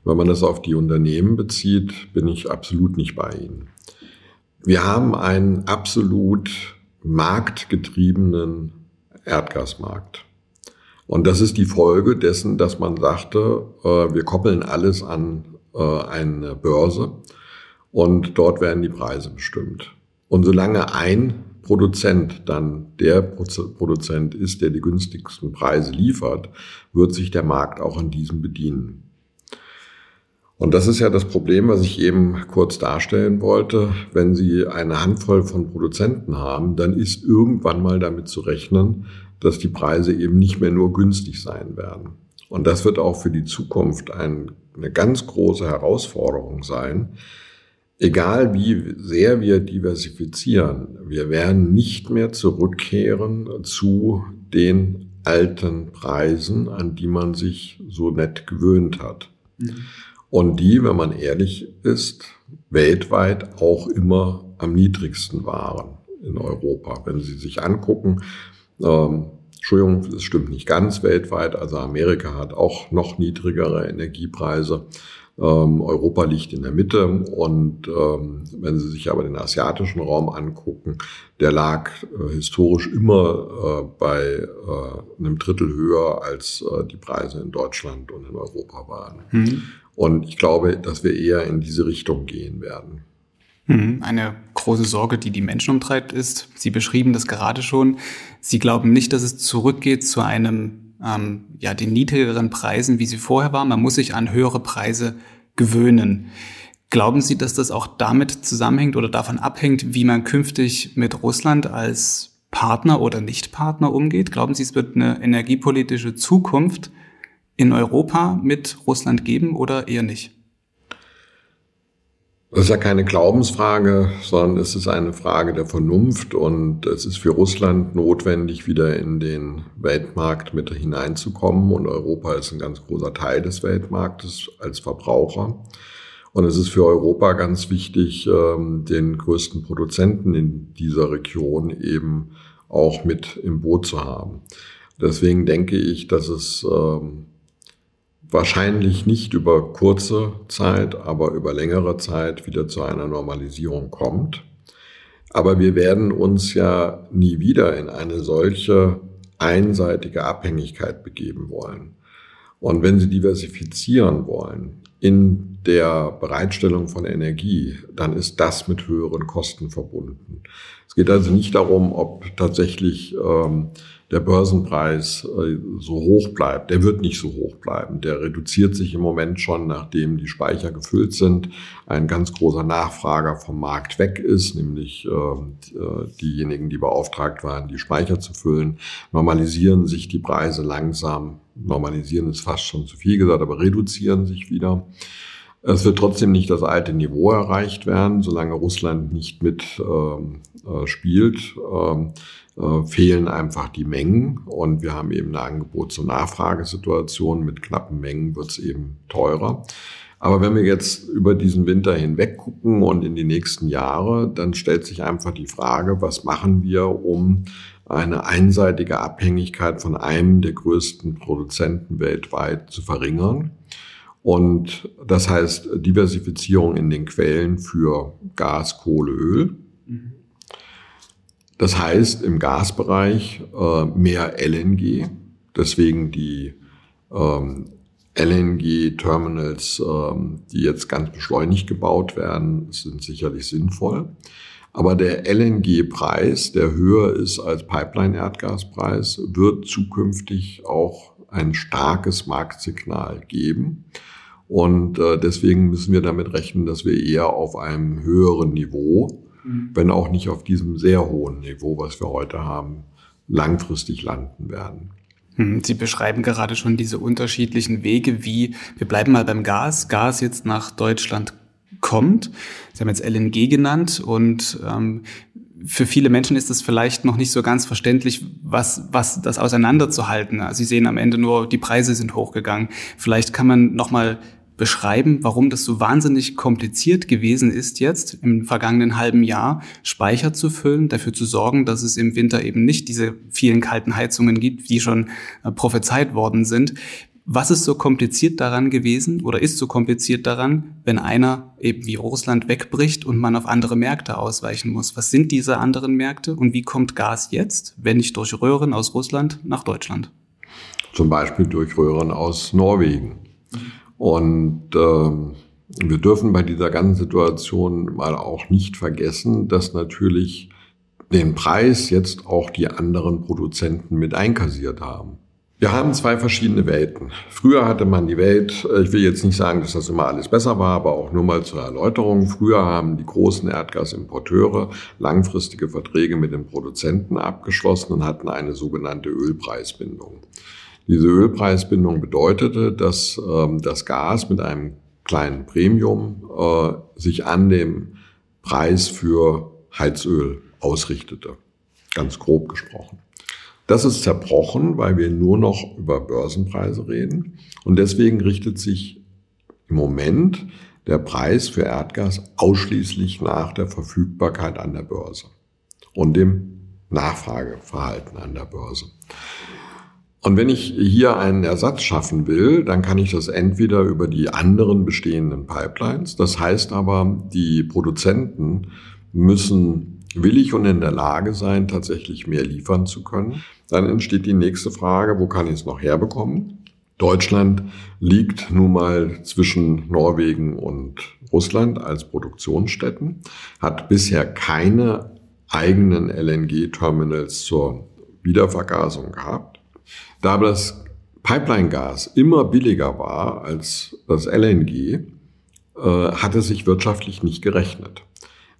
Wenn man das auf die Unternehmen bezieht, bin ich absolut nicht bei Ihnen. Wir haben einen absolut marktgetriebenen Erdgasmarkt. Und das ist die Folge dessen, dass man sagte, äh, wir koppeln alles an äh, eine Börse und dort werden die Preise bestimmt. Und solange ein Produzent dann der Produzent ist, der die günstigsten Preise liefert, wird sich der Markt auch an diesem bedienen. Und das ist ja das Problem, was ich eben kurz darstellen wollte. Wenn Sie eine Handvoll von Produzenten haben, dann ist irgendwann mal damit zu rechnen, dass die Preise eben nicht mehr nur günstig sein werden. Und das wird auch für die Zukunft ein, eine ganz große Herausforderung sein. Egal wie sehr wir diversifizieren, wir werden nicht mehr zurückkehren zu den alten Preisen, an die man sich so nett gewöhnt hat. Mhm und die, wenn man ehrlich ist, weltweit auch immer am niedrigsten waren in Europa. Wenn Sie sich angucken, ähm, Entschuldigung, das stimmt nicht ganz weltweit, also Amerika hat auch noch niedrigere Energiepreise. Ähm, Europa liegt in der Mitte und ähm, wenn Sie sich aber den asiatischen Raum angucken, der lag äh, historisch immer äh, bei äh, einem Drittel höher als äh, die Preise in Deutschland und in Europa waren. Mhm. Und ich glaube, dass wir eher in diese Richtung gehen werden. Mhm. Eine große Sorge, die die Menschen umtreibt, ist, Sie beschrieben das gerade schon, Sie glauben nicht, dass es zurückgeht zu einem, ähm, ja, den niedrigeren Preisen, wie sie vorher waren. Man muss sich an höhere Preise gewöhnen. Glauben Sie, dass das auch damit zusammenhängt oder davon abhängt, wie man künftig mit Russland als Partner oder Nichtpartner umgeht? Glauben Sie, es wird eine energiepolitische Zukunft in Europa mit Russland geben oder eher nicht? Das ist ja keine Glaubensfrage, sondern es ist eine Frage der Vernunft und es ist für Russland notwendig, wieder in den Weltmarkt mit hineinzukommen und Europa ist ein ganz großer Teil des Weltmarktes als Verbraucher. Und es ist für Europa ganz wichtig, ähm, den größten Produzenten in dieser Region eben auch mit im Boot zu haben. Deswegen denke ich, dass es ähm, wahrscheinlich nicht über kurze Zeit, aber über längere Zeit wieder zu einer Normalisierung kommt. Aber wir werden uns ja nie wieder in eine solche einseitige Abhängigkeit begeben wollen. Und wenn Sie diversifizieren wollen in der Bereitstellung von Energie, dann ist das mit höheren Kosten verbunden. Es geht also nicht darum, ob tatsächlich ähm, der Börsenpreis äh, so hoch bleibt. Der wird nicht so hoch bleiben. Der reduziert sich im Moment schon, nachdem die Speicher gefüllt sind. Ein ganz großer Nachfrager vom Markt weg ist, nämlich ähm, äh, diejenigen, die beauftragt waren, die Speicher zu füllen. Normalisieren sich die Preise langsam. Normalisieren ist fast schon zu viel gesagt, aber reduzieren sich wieder. Es wird trotzdem nicht das alte Niveau erreicht werden, solange Russland nicht mit ähm, äh, spielt. Ähm, äh, fehlen einfach die Mengen und wir haben eben eine Angebots- und Nachfragesituation. Mit knappen Mengen wird es eben teurer. Aber wenn wir jetzt über diesen Winter hinweg gucken und in die nächsten Jahre, dann stellt sich einfach die Frage, was machen wir, um eine einseitige Abhängigkeit von einem der größten Produzenten weltweit zu verringern. Und das heißt Diversifizierung in den Quellen für Gas, Kohle, Öl. Mhm. Das heißt im Gasbereich äh, mehr LNG, deswegen die ähm, LNG-Terminals, ähm, die jetzt ganz beschleunigt gebaut werden, sind sicherlich sinnvoll. Aber der LNG-Preis, der höher ist als Pipeline-Erdgaspreis, wird zukünftig auch ein starkes Marktsignal geben. Und äh, deswegen müssen wir damit rechnen, dass wir eher auf einem höheren Niveau, mhm. wenn auch nicht auf diesem sehr hohen Niveau, was wir heute haben, langfristig landen werden. Hm, Sie beschreiben gerade schon diese unterschiedlichen Wege, wie wir bleiben mal beim Gas. Gas jetzt nach Deutschland kommt. Sie haben jetzt LNG genannt und ähm, für viele Menschen ist es vielleicht noch nicht so ganz verständlich, was, was das auseinanderzuhalten. Sie sehen am Ende nur, die Preise sind hochgegangen. Vielleicht kann man noch mal beschreiben, warum das so wahnsinnig kompliziert gewesen ist, jetzt im vergangenen halben Jahr Speicher zu füllen, dafür zu sorgen, dass es im Winter eben nicht diese vielen kalten Heizungen gibt, die schon äh, prophezeit worden sind. Was ist so kompliziert daran gewesen oder ist so kompliziert daran, wenn einer eben wie Russland wegbricht und man auf andere Märkte ausweichen muss? Was sind diese anderen Märkte und wie kommt Gas jetzt, wenn nicht durch Röhren aus Russland, nach Deutschland? Zum Beispiel durch Röhren aus Norwegen. Und äh, wir dürfen bei dieser ganzen Situation mal auch nicht vergessen, dass natürlich den Preis jetzt auch die anderen Produzenten mit einkassiert haben. Wir haben zwei verschiedene Welten. Früher hatte man die Welt, äh, ich will jetzt nicht sagen, dass das immer alles besser war, aber auch nur mal zur Erläuterung. Früher haben die großen Erdgasimporteure langfristige Verträge mit den Produzenten abgeschlossen und hatten eine sogenannte Ölpreisbindung. Diese Ölpreisbindung bedeutete, dass ähm, das Gas mit einem kleinen Premium äh, sich an dem Preis für Heizöl ausrichtete. Ganz grob gesprochen. Das ist zerbrochen, weil wir nur noch über Börsenpreise reden. Und deswegen richtet sich im Moment der Preis für Erdgas ausschließlich nach der Verfügbarkeit an der Börse und dem Nachfrageverhalten an der Börse. Und wenn ich hier einen Ersatz schaffen will, dann kann ich das entweder über die anderen bestehenden Pipelines. Das heißt aber, die Produzenten müssen willig und in der Lage sein, tatsächlich mehr liefern zu können. Dann entsteht die nächste Frage, wo kann ich es noch herbekommen? Deutschland liegt nun mal zwischen Norwegen und Russland als Produktionsstätten, hat bisher keine eigenen LNG-Terminals zur Wiedervergasung gehabt. Da das Pipeline-Gas immer billiger war als das LNG, äh, hat es sich wirtschaftlich nicht gerechnet.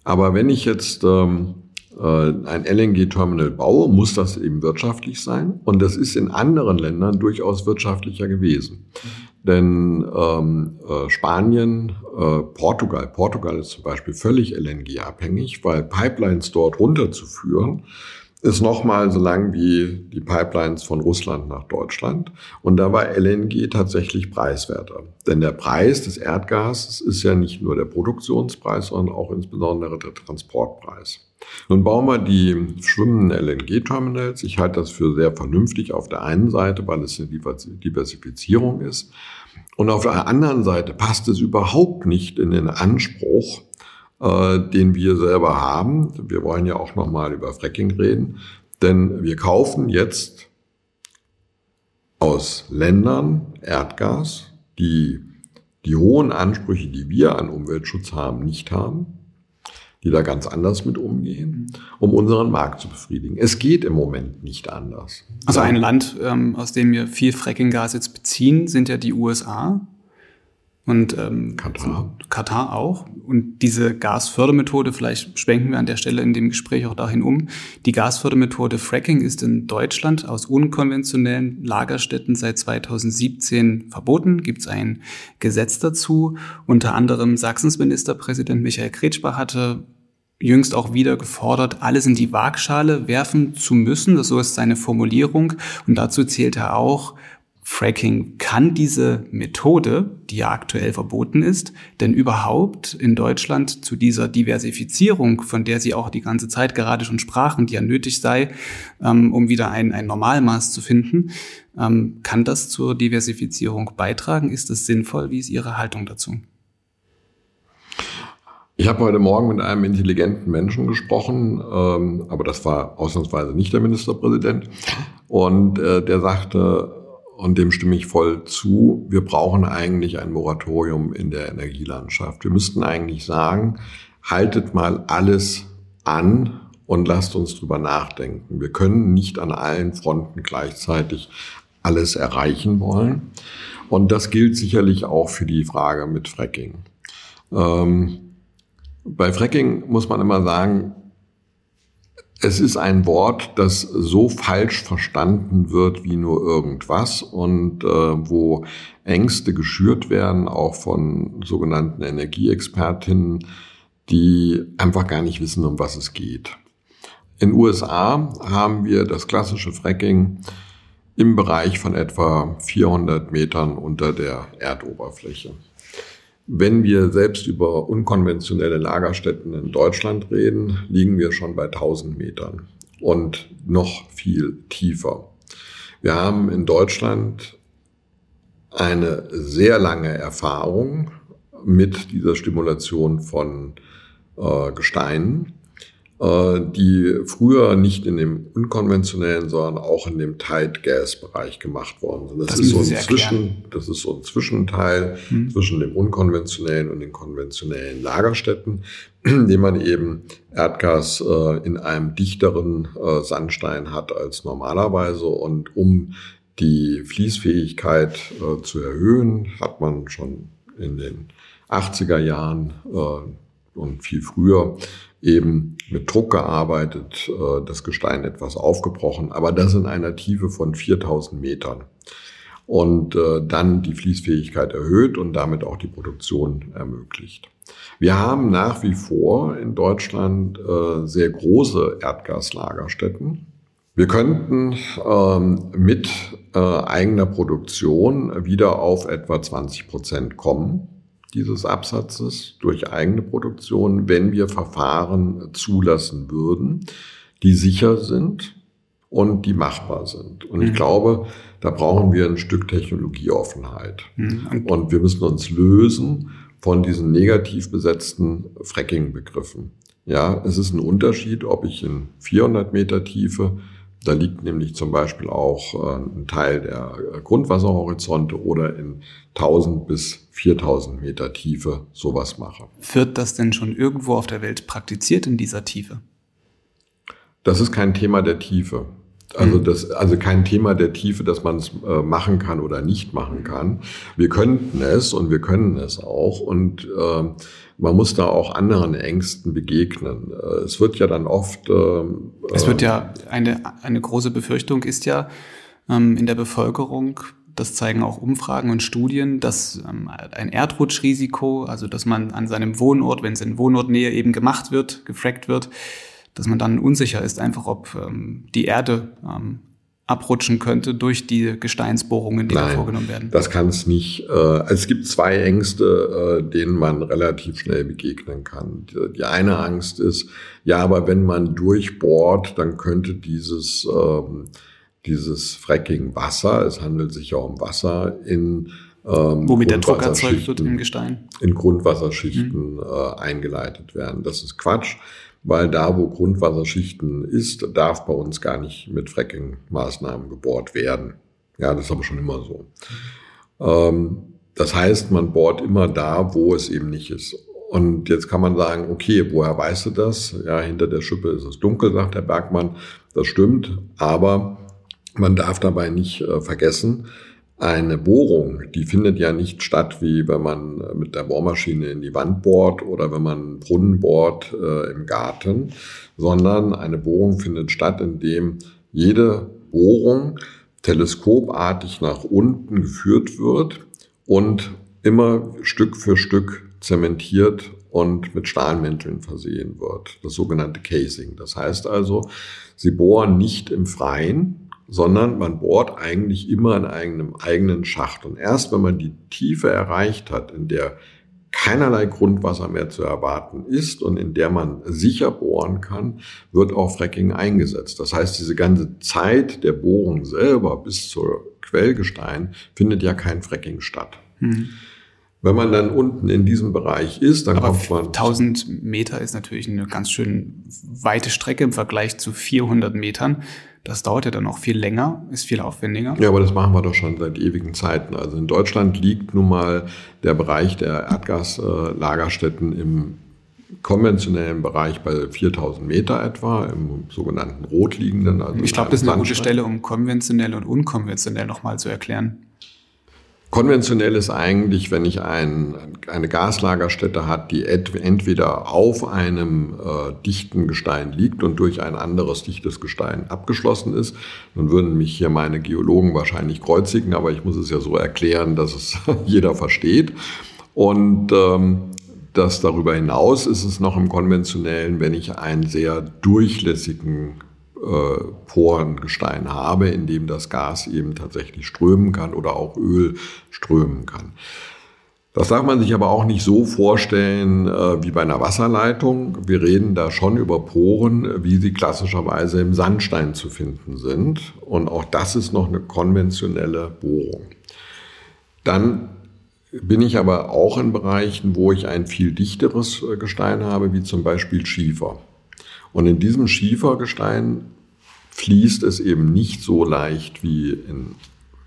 Aber wenn ich jetzt ähm, äh, ein LNG-Terminal baue, muss das eben wirtschaftlich sein. Und das ist in anderen Ländern durchaus wirtschaftlicher gewesen. Mhm. Denn ähm, äh, Spanien, äh, Portugal, Portugal ist zum Beispiel völlig LNG-abhängig, weil Pipelines dort runterzuführen, ist nochmal so lang wie die Pipelines von Russland nach Deutschland. Und da war LNG tatsächlich preiswerter. Denn der Preis des Erdgases ist ja nicht nur der Produktionspreis, sondern auch insbesondere der Transportpreis. Nun bauen wir die schwimmenden LNG-Terminals. Ich halte das für sehr vernünftig auf der einen Seite, weil es eine Diversifizierung ist. Und auf der anderen Seite passt es überhaupt nicht in den Anspruch, äh, den wir selber haben. Wir wollen ja auch nochmal über Fracking reden, denn wir kaufen jetzt aus Ländern Erdgas, die die hohen Ansprüche, die wir an Umweltschutz haben, nicht haben, die da ganz anders mit umgehen, um unseren Markt zu befriedigen. Es geht im Moment nicht anders. Also ein Land, ähm, aus dem wir viel Frackinggas jetzt beziehen, sind ja die USA. Und ähm, Katar. Katar auch. Und diese Gasfördermethode, vielleicht schwenken wir an der Stelle in dem Gespräch auch dahin um. Die Gasfördermethode Fracking ist in Deutschland aus unkonventionellen Lagerstätten seit 2017 verboten. Gibt es ein Gesetz dazu. Unter anderem Sachsens Ministerpräsident Michael Kretschmer hatte jüngst auch wieder gefordert, alles in die Waagschale werfen zu müssen. So ist seine Formulierung. Und dazu zählt er auch Fracking kann diese Methode, die ja aktuell verboten ist, denn überhaupt in Deutschland zu dieser Diversifizierung, von der Sie auch die ganze Zeit gerade schon sprachen, die ja nötig sei, ähm, um wieder ein, ein Normalmaß zu finden, ähm, kann das zur Diversifizierung beitragen? Ist das sinnvoll? Wie ist Ihre Haltung dazu? Ich habe heute Morgen mit einem intelligenten Menschen gesprochen, ähm, aber das war ausnahmsweise nicht der Ministerpräsident. Und äh, der sagte, und dem stimme ich voll zu, wir brauchen eigentlich ein Moratorium in der Energielandschaft. Wir müssten eigentlich sagen, haltet mal alles an und lasst uns drüber nachdenken. Wir können nicht an allen Fronten gleichzeitig alles erreichen wollen. Und das gilt sicherlich auch für die Frage mit Fracking. Ähm, bei Fracking muss man immer sagen, es ist ein Wort, das so falsch verstanden wird wie nur irgendwas und äh, wo Ängste geschürt werden, auch von sogenannten Energieexpertinnen, die einfach gar nicht wissen, um was es geht. In USA haben wir das klassische Fracking im Bereich von etwa 400 Metern unter der Erdoberfläche. Wenn wir selbst über unkonventionelle Lagerstätten in Deutschland reden, liegen wir schon bei 1000 Metern und noch viel tiefer. Wir haben in Deutschland eine sehr lange Erfahrung mit dieser Stimulation von äh, Gesteinen die früher nicht in dem unkonventionellen, sondern auch in dem Tight Gas Bereich gemacht worden sind. Das, das ist so ein Zwischen, das ist so ein Zwischenteil hm. zwischen dem unkonventionellen und den konventionellen Lagerstätten, (clears throat) indem man eben Erdgas äh, in einem dichteren äh, Sandstein hat als normalerweise und um die Fließfähigkeit äh, zu erhöhen, hat man schon in den 80er Jahren äh, und viel früher eben mit Druck gearbeitet, äh, das Gestein etwas aufgebrochen, aber das in einer Tiefe von 4000 Metern. Und äh, dann die Fließfähigkeit erhöht und damit auch die Produktion ermöglicht. Wir haben nach wie vor in Deutschland äh, sehr große Erdgaslagerstätten. Wir könnten ähm, mit eigener Produktion wieder auf etwa 20 Prozent kommen dieses Absatzes durch eigene Produktion, wenn wir Verfahren zulassen würden, die sicher sind und die machbar sind. Und ich mhm. glaube, da brauchen wir ein Stück Technologieoffenheit. Mhm. Und wir müssen uns lösen von diesen negativ besetzten Fracking-Begriffen. Ja, es ist ein Unterschied, ob ich in 400 Meter Tiefe da liegt nämlich zum Beispiel auch äh, ein Teil der Grundwasserhorizonte oder in 1000 bis 4000 Meter Tiefe sowas mache. Wird das denn schon irgendwo auf der Welt praktiziert in dieser Tiefe? Das ist kein Thema der Tiefe. Also mhm. das, also kein Thema der Tiefe, dass man es äh, machen kann oder nicht machen kann. Wir könnten es und wir können es auch und äh, man muss da auch anderen Ängsten begegnen. Äh, es wird ja dann oft. Äh, es wird ja eine eine große Befürchtung ist ja ähm, in der Bevölkerung. Das zeigen auch Umfragen und Studien, dass ähm, ein Erdrutschrisiko, also dass man an seinem Wohnort, wenn es in Wohnortnähe eben gemacht wird, gefrackt wird, dass man dann unsicher ist, einfach ob ähm, die Erde ähm, abrutschen könnte durch die Gesteinsbohrungen, die Nein, da vorgenommen werden. Das kann es nicht. Äh, es gibt zwei Ängste, äh, denen man relativ schnell begegnen kann. Die eine Angst ist, ja, aber wenn man durchbohrt, dann könnte dieses, ähm, dieses Fracking Wasser, es handelt sich ja um Wasser, in ähm, Womit der Druck erzeugt wird im Gestein. In Grundwasserschichten mhm. äh, eingeleitet werden. Das ist Quatsch weil da, wo Grundwasserschichten ist, darf bei uns gar nicht mit Fracking-Maßnahmen gebohrt werden. Ja, das ist aber schon immer so. Ähm, das heißt, man bohrt immer da, wo es eben nicht ist. Und jetzt kann man sagen, okay, woher weißt du das? Ja, hinter der Schippe ist es dunkel, sagt der Bergmann. Das stimmt, aber man darf dabei nicht äh, vergessen, eine Bohrung, die findet ja nicht statt, wie wenn man mit der Bohrmaschine in die Wand bohrt oder wenn man einen Brunnen bohrt äh, im Garten, sondern eine Bohrung findet statt, indem jede Bohrung teleskopartig nach unten geführt wird und immer Stück für Stück zementiert und mit Stahlmänteln versehen wird. Das sogenannte Casing. Das heißt also, sie bohren nicht im Freien, sondern man bohrt eigentlich immer in einem eigenen Schacht. Und erst wenn man die Tiefe erreicht hat, in der keinerlei Grundwasser mehr zu erwarten ist und in der man sicher bohren kann, wird auch Fracking eingesetzt. Das heißt, diese ganze Zeit der Bohrung selber bis zur Quellgestein findet ja kein Fracking statt. Mhm. Wenn man dann unten in diesem Bereich ist, dann Aber kommt man. 1000 Meter ist natürlich eine ganz schön weite Strecke im Vergleich zu 400 Metern. Das dauert ja dann auch viel länger, ist viel aufwendiger. Ja, aber das machen wir doch schon seit ewigen Zeiten. Also in Deutschland liegt nun mal der Bereich der Erdgaslagerstätten im konventionellen Bereich bei 4000 Meter etwa, im sogenannten rotliegenden. Also ich glaube, das ist eine gute Stelle, um konventionell und unkonventionell nochmal zu erklären. Konventionell ist eigentlich, wenn ich ein, eine Gaslagerstätte hat, die entweder auf einem äh, dichten Gestein liegt und durch ein anderes dichtes Gestein abgeschlossen ist. Dann würden mich hier meine Geologen wahrscheinlich kreuzigen, aber ich muss es ja so erklären, dass es (laughs) jeder versteht. Und ähm, das darüber hinaus ist es noch im konventionellen, wenn ich einen sehr durchlässigen äh, Porengestein habe, in dem das Gas eben tatsächlich strömen kann oder auch Öl strömen kann. Das darf man sich aber auch nicht so vorstellen äh, wie bei einer Wasserleitung. Wir reden da schon über Poren, wie sie klassischerweise im Sandstein zu finden sind. Und auch das ist noch eine konventionelle Bohrung. Dann bin ich aber auch in Bereichen, wo ich ein viel dichteres äh, Gestein habe, wie zum Beispiel Schiefer. Und in diesem Schiefergestein fließt es eben nicht so leicht wie in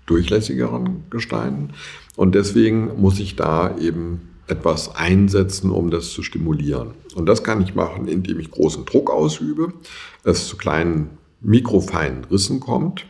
durchlässigeren Gesteinen. Und deswegen muss ich da eben etwas einsetzen, um das zu stimulieren. Und das kann ich machen, indem ich großen Druck ausübe, es zu kleinen mikrofeinen Rissen kommt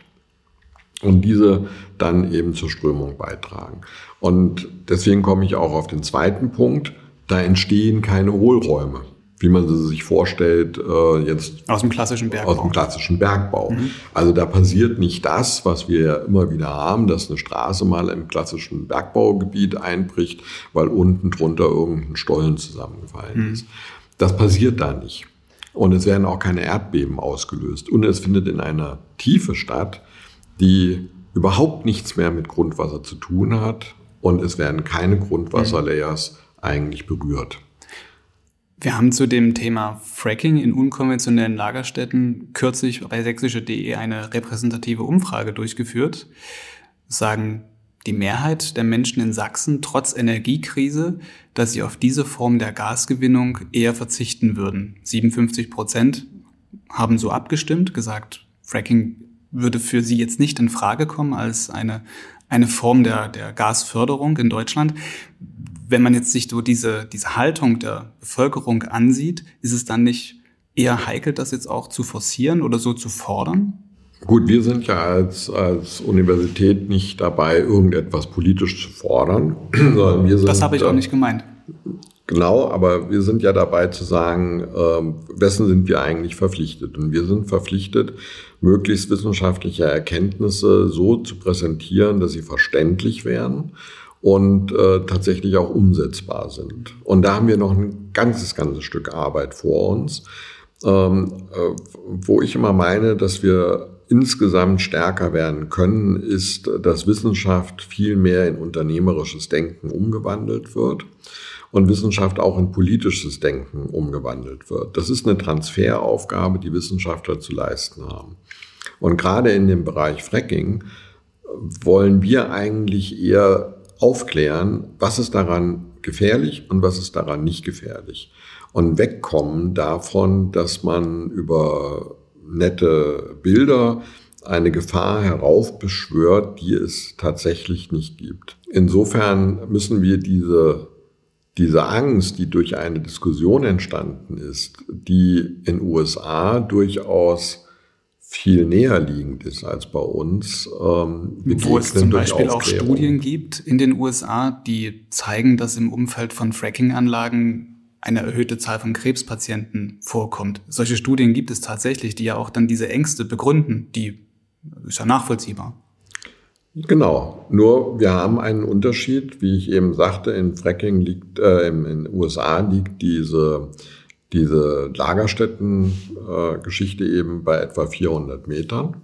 und diese dann eben zur Strömung beitragen. Und deswegen komme ich auch auf den zweiten Punkt, da entstehen keine Hohlräume wie man sie sich vorstellt, äh, jetzt aus dem klassischen Bergbau. Aus dem klassischen Bergbau. Mhm. Also da passiert nicht das, was wir ja immer wieder haben, dass eine Straße mal im klassischen Bergbaugebiet einbricht, weil unten drunter irgendein Stollen zusammengefallen mhm. ist. Das passiert da nicht. Und es werden auch keine Erdbeben ausgelöst. Und es findet in einer Tiefe statt, die überhaupt nichts mehr mit Grundwasser zu tun hat. Und es werden keine Grundwasserlayers mhm. eigentlich berührt. Wir haben zu dem Thema Fracking in unkonventionellen Lagerstätten kürzlich bei sächsische.de eine repräsentative Umfrage durchgeführt. sagen die Mehrheit der Menschen in Sachsen trotz Energiekrise, dass sie auf diese Form der Gasgewinnung eher verzichten würden. 57 Prozent haben so abgestimmt, gesagt, Fracking würde für sie jetzt nicht in Frage kommen als eine, eine Form der, der Gasförderung in Deutschland wenn man jetzt sich so diese, diese Haltung der Bevölkerung ansieht, ist es dann nicht eher heikel, das jetzt auch zu forcieren oder so zu fordern? Gut, wir sind ja als, als Universität nicht dabei, irgendetwas politisch zu fordern, (clears throat) sondern wir sind. Das habe ich auch nicht gemeint. Genau, aber wir sind ja dabei zu sagen, äh, wessen sind wir eigentlich verpflichtet? Und wir sind verpflichtet, möglichst wissenschaftliche Erkenntnisse so zu präsentieren, dass sie verständlich werden und äh, tatsächlich auch umsetzbar sind. Und da haben wir noch ein ganzes, ganzes Stück Arbeit vor uns, ähm, äh, wo ich immer meine, dass wir insgesamt stärker werden können, ist, dass Wissenschaft viel mehr in unternehmerisches Denken umgewandelt wird und Wissenschaft auch in politisches Denken umgewandelt wird. Das ist eine Transferaufgabe, die Wissenschaftler zu leisten haben. Und gerade in dem Bereich Fracking wollen wir eigentlich eher aufklären, was ist daran gefährlich und was ist daran nicht gefährlich. Und wegkommen davon, dass man über nette Bilder eine Gefahr heraufbeschwört, die es tatsächlich nicht gibt. Insofern müssen wir diese, diese Angst, die durch eine Diskussion entstanden ist, die in USA durchaus viel näher liegend ist als bei uns. Ähm, Wo es zum Beispiel auch Studien gibt in den USA, die zeigen, dass im Umfeld von Fracking-Anlagen eine erhöhte Zahl von Krebspatienten vorkommt. Solche Studien gibt es tatsächlich, die ja auch dann diese Ängste begründen. Die ist ja nachvollziehbar. Genau. Nur wir haben einen Unterschied, wie ich eben sagte, in Fracking liegt, äh, in den USA liegt diese diese Lagerstätten-Geschichte eben bei etwa 400 Metern.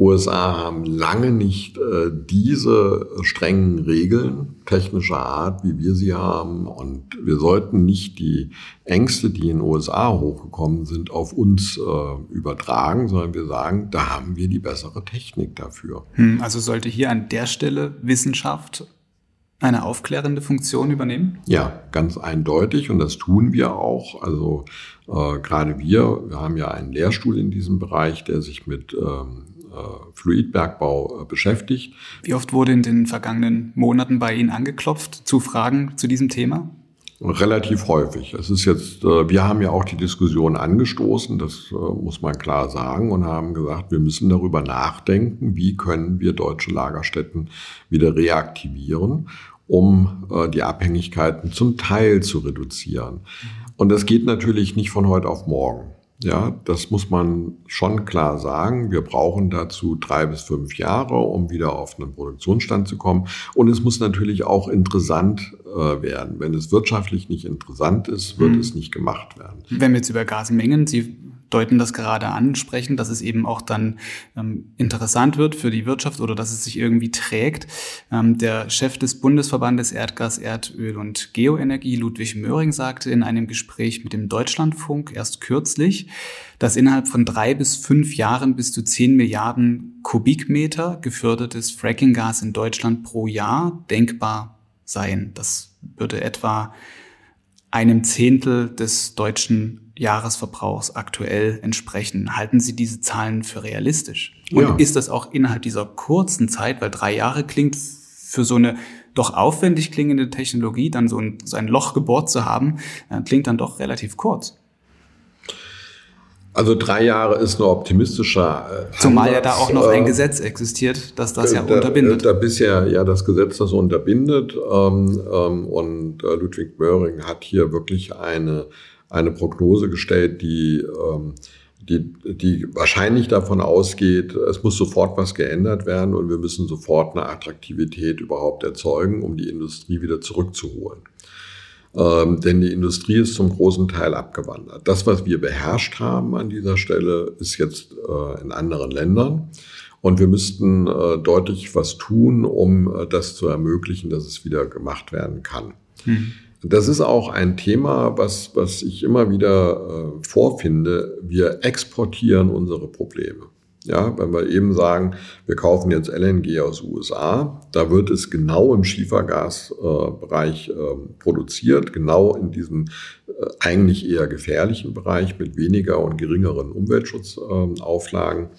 USA haben lange nicht äh, diese strengen Regeln technischer Art, wie wir sie haben. Und wir sollten nicht die Ängste, die in den USA hochgekommen sind, auf uns äh, übertragen, sondern wir sagen, da haben wir die bessere Technik dafür. Hm, also sollte hier an der Stelle Wissenschaft eine aufklärende Funktion übernehmen? Ja, ganz eindeutig und das tun wir auch. Also äh, gerade wir, wir haben ja einen Lehrstuhl in diesem Bereich, der sich mit ähm, äh, Fluidbergbau äh, beschäftigt. Wie oft wurde in den vergangenen Monaten bei Ihnen angeklopft zu Fragen zu diesem Thema? Relativ häufig. Es ist jetzt, äh, wir haben ja auch die Diskussion angestoßen, das äh, muss man klar sagen, und haben gesagt, wir müssen darüber nachdenken, wie können wir deutsche Lagerstätten wieder reaktivieren, um äh, die Abhängigkeiten zum Teil zu reduzieren. Und das geht natürlich nicht von heute auf morgen. Ja, das muss man schon klar sagen. Wir brauchen dazu drei bis fünf Jahre, um wieder auf einen Produktionsstand zu kommen. Und es muss natürlich auch interessant äh, werden. Wenn es wirtschaftlich nicht interessant ist, wird mhm. es nicht gemacht werden. Wenn wir jetzt über Gasmengen, Sie deuten das gerade an, sprechen, dass es eben auch dann ähm, interessant wird für die Wirtschaft oder dass es sich irgendwie trägt. Ähm, der Chef des Bundesverbandes Erdgas, Erdöl und Geoenergie, Ludwig Möhring, sagte in einem Gespräch mit dem Deutschlandfunk erst kürzlich, dass innerhalb von drei bis fünf Jahren bis zu zehn Milliarden Kubikmeter gefördertes Frackinggas in Deutschland pro Jahr denkbar seien. Das würde etwa einem Zehntel des deutschen Jahresverbrauchs aktuell entsprechen. Halten Sie diese Zahlen für realistisch? Und ja. ist das auch innerhalb dieser kurzen Zeit, weil drei Jahre klingt für so eine doch aufwendig klingende Technologie, dann so ein, so ein Loch gebohrt zu haben, äh, klingt dann doch relativ kurz. Also drei Jahre ist nur optimistischer. Äh, Zumal ja da auch noch ein äh, Gesetz existiert, das das ja da, unterbindet. Da bisher ja das Gesetz das unterbindet. Ähm, ähm, und äh, Ludwig Möhring hat hier wirklich eine eine Prognose gestellt, die, ähm, die, die wahrscheinlich davon ausgeht, es muss sofort was geändert werden und wir müssen sofort eine Attraktivität überhaupt erzeugen, um die Industrie wieder zurückzuholen. Ähm, denn die Industrie ist zum großen Teil abgewandert. Das, was wir beherrscht haben an dieser Stelle, ist jetzt äh, in anderen Ländern. Und wir müssten äh, deutlich was tun, um äh, das zu ermöglichen, dass es wieder gemacht werden kann. Mhm. Das ist auch ein Thema, was, was ich immer wieder äh, vorfinde. Wir exportieren unsere Probleme. Ja, wenn wir eben sagen, wir kaufen jetzt LNG aus USA, da wird es genau im Schiefergasbereich äh, äh, produziert, genau in diesem äh, eigentlich eher gefährlichen Bereich mit weniger und geringeren Umweltschutzauflagen.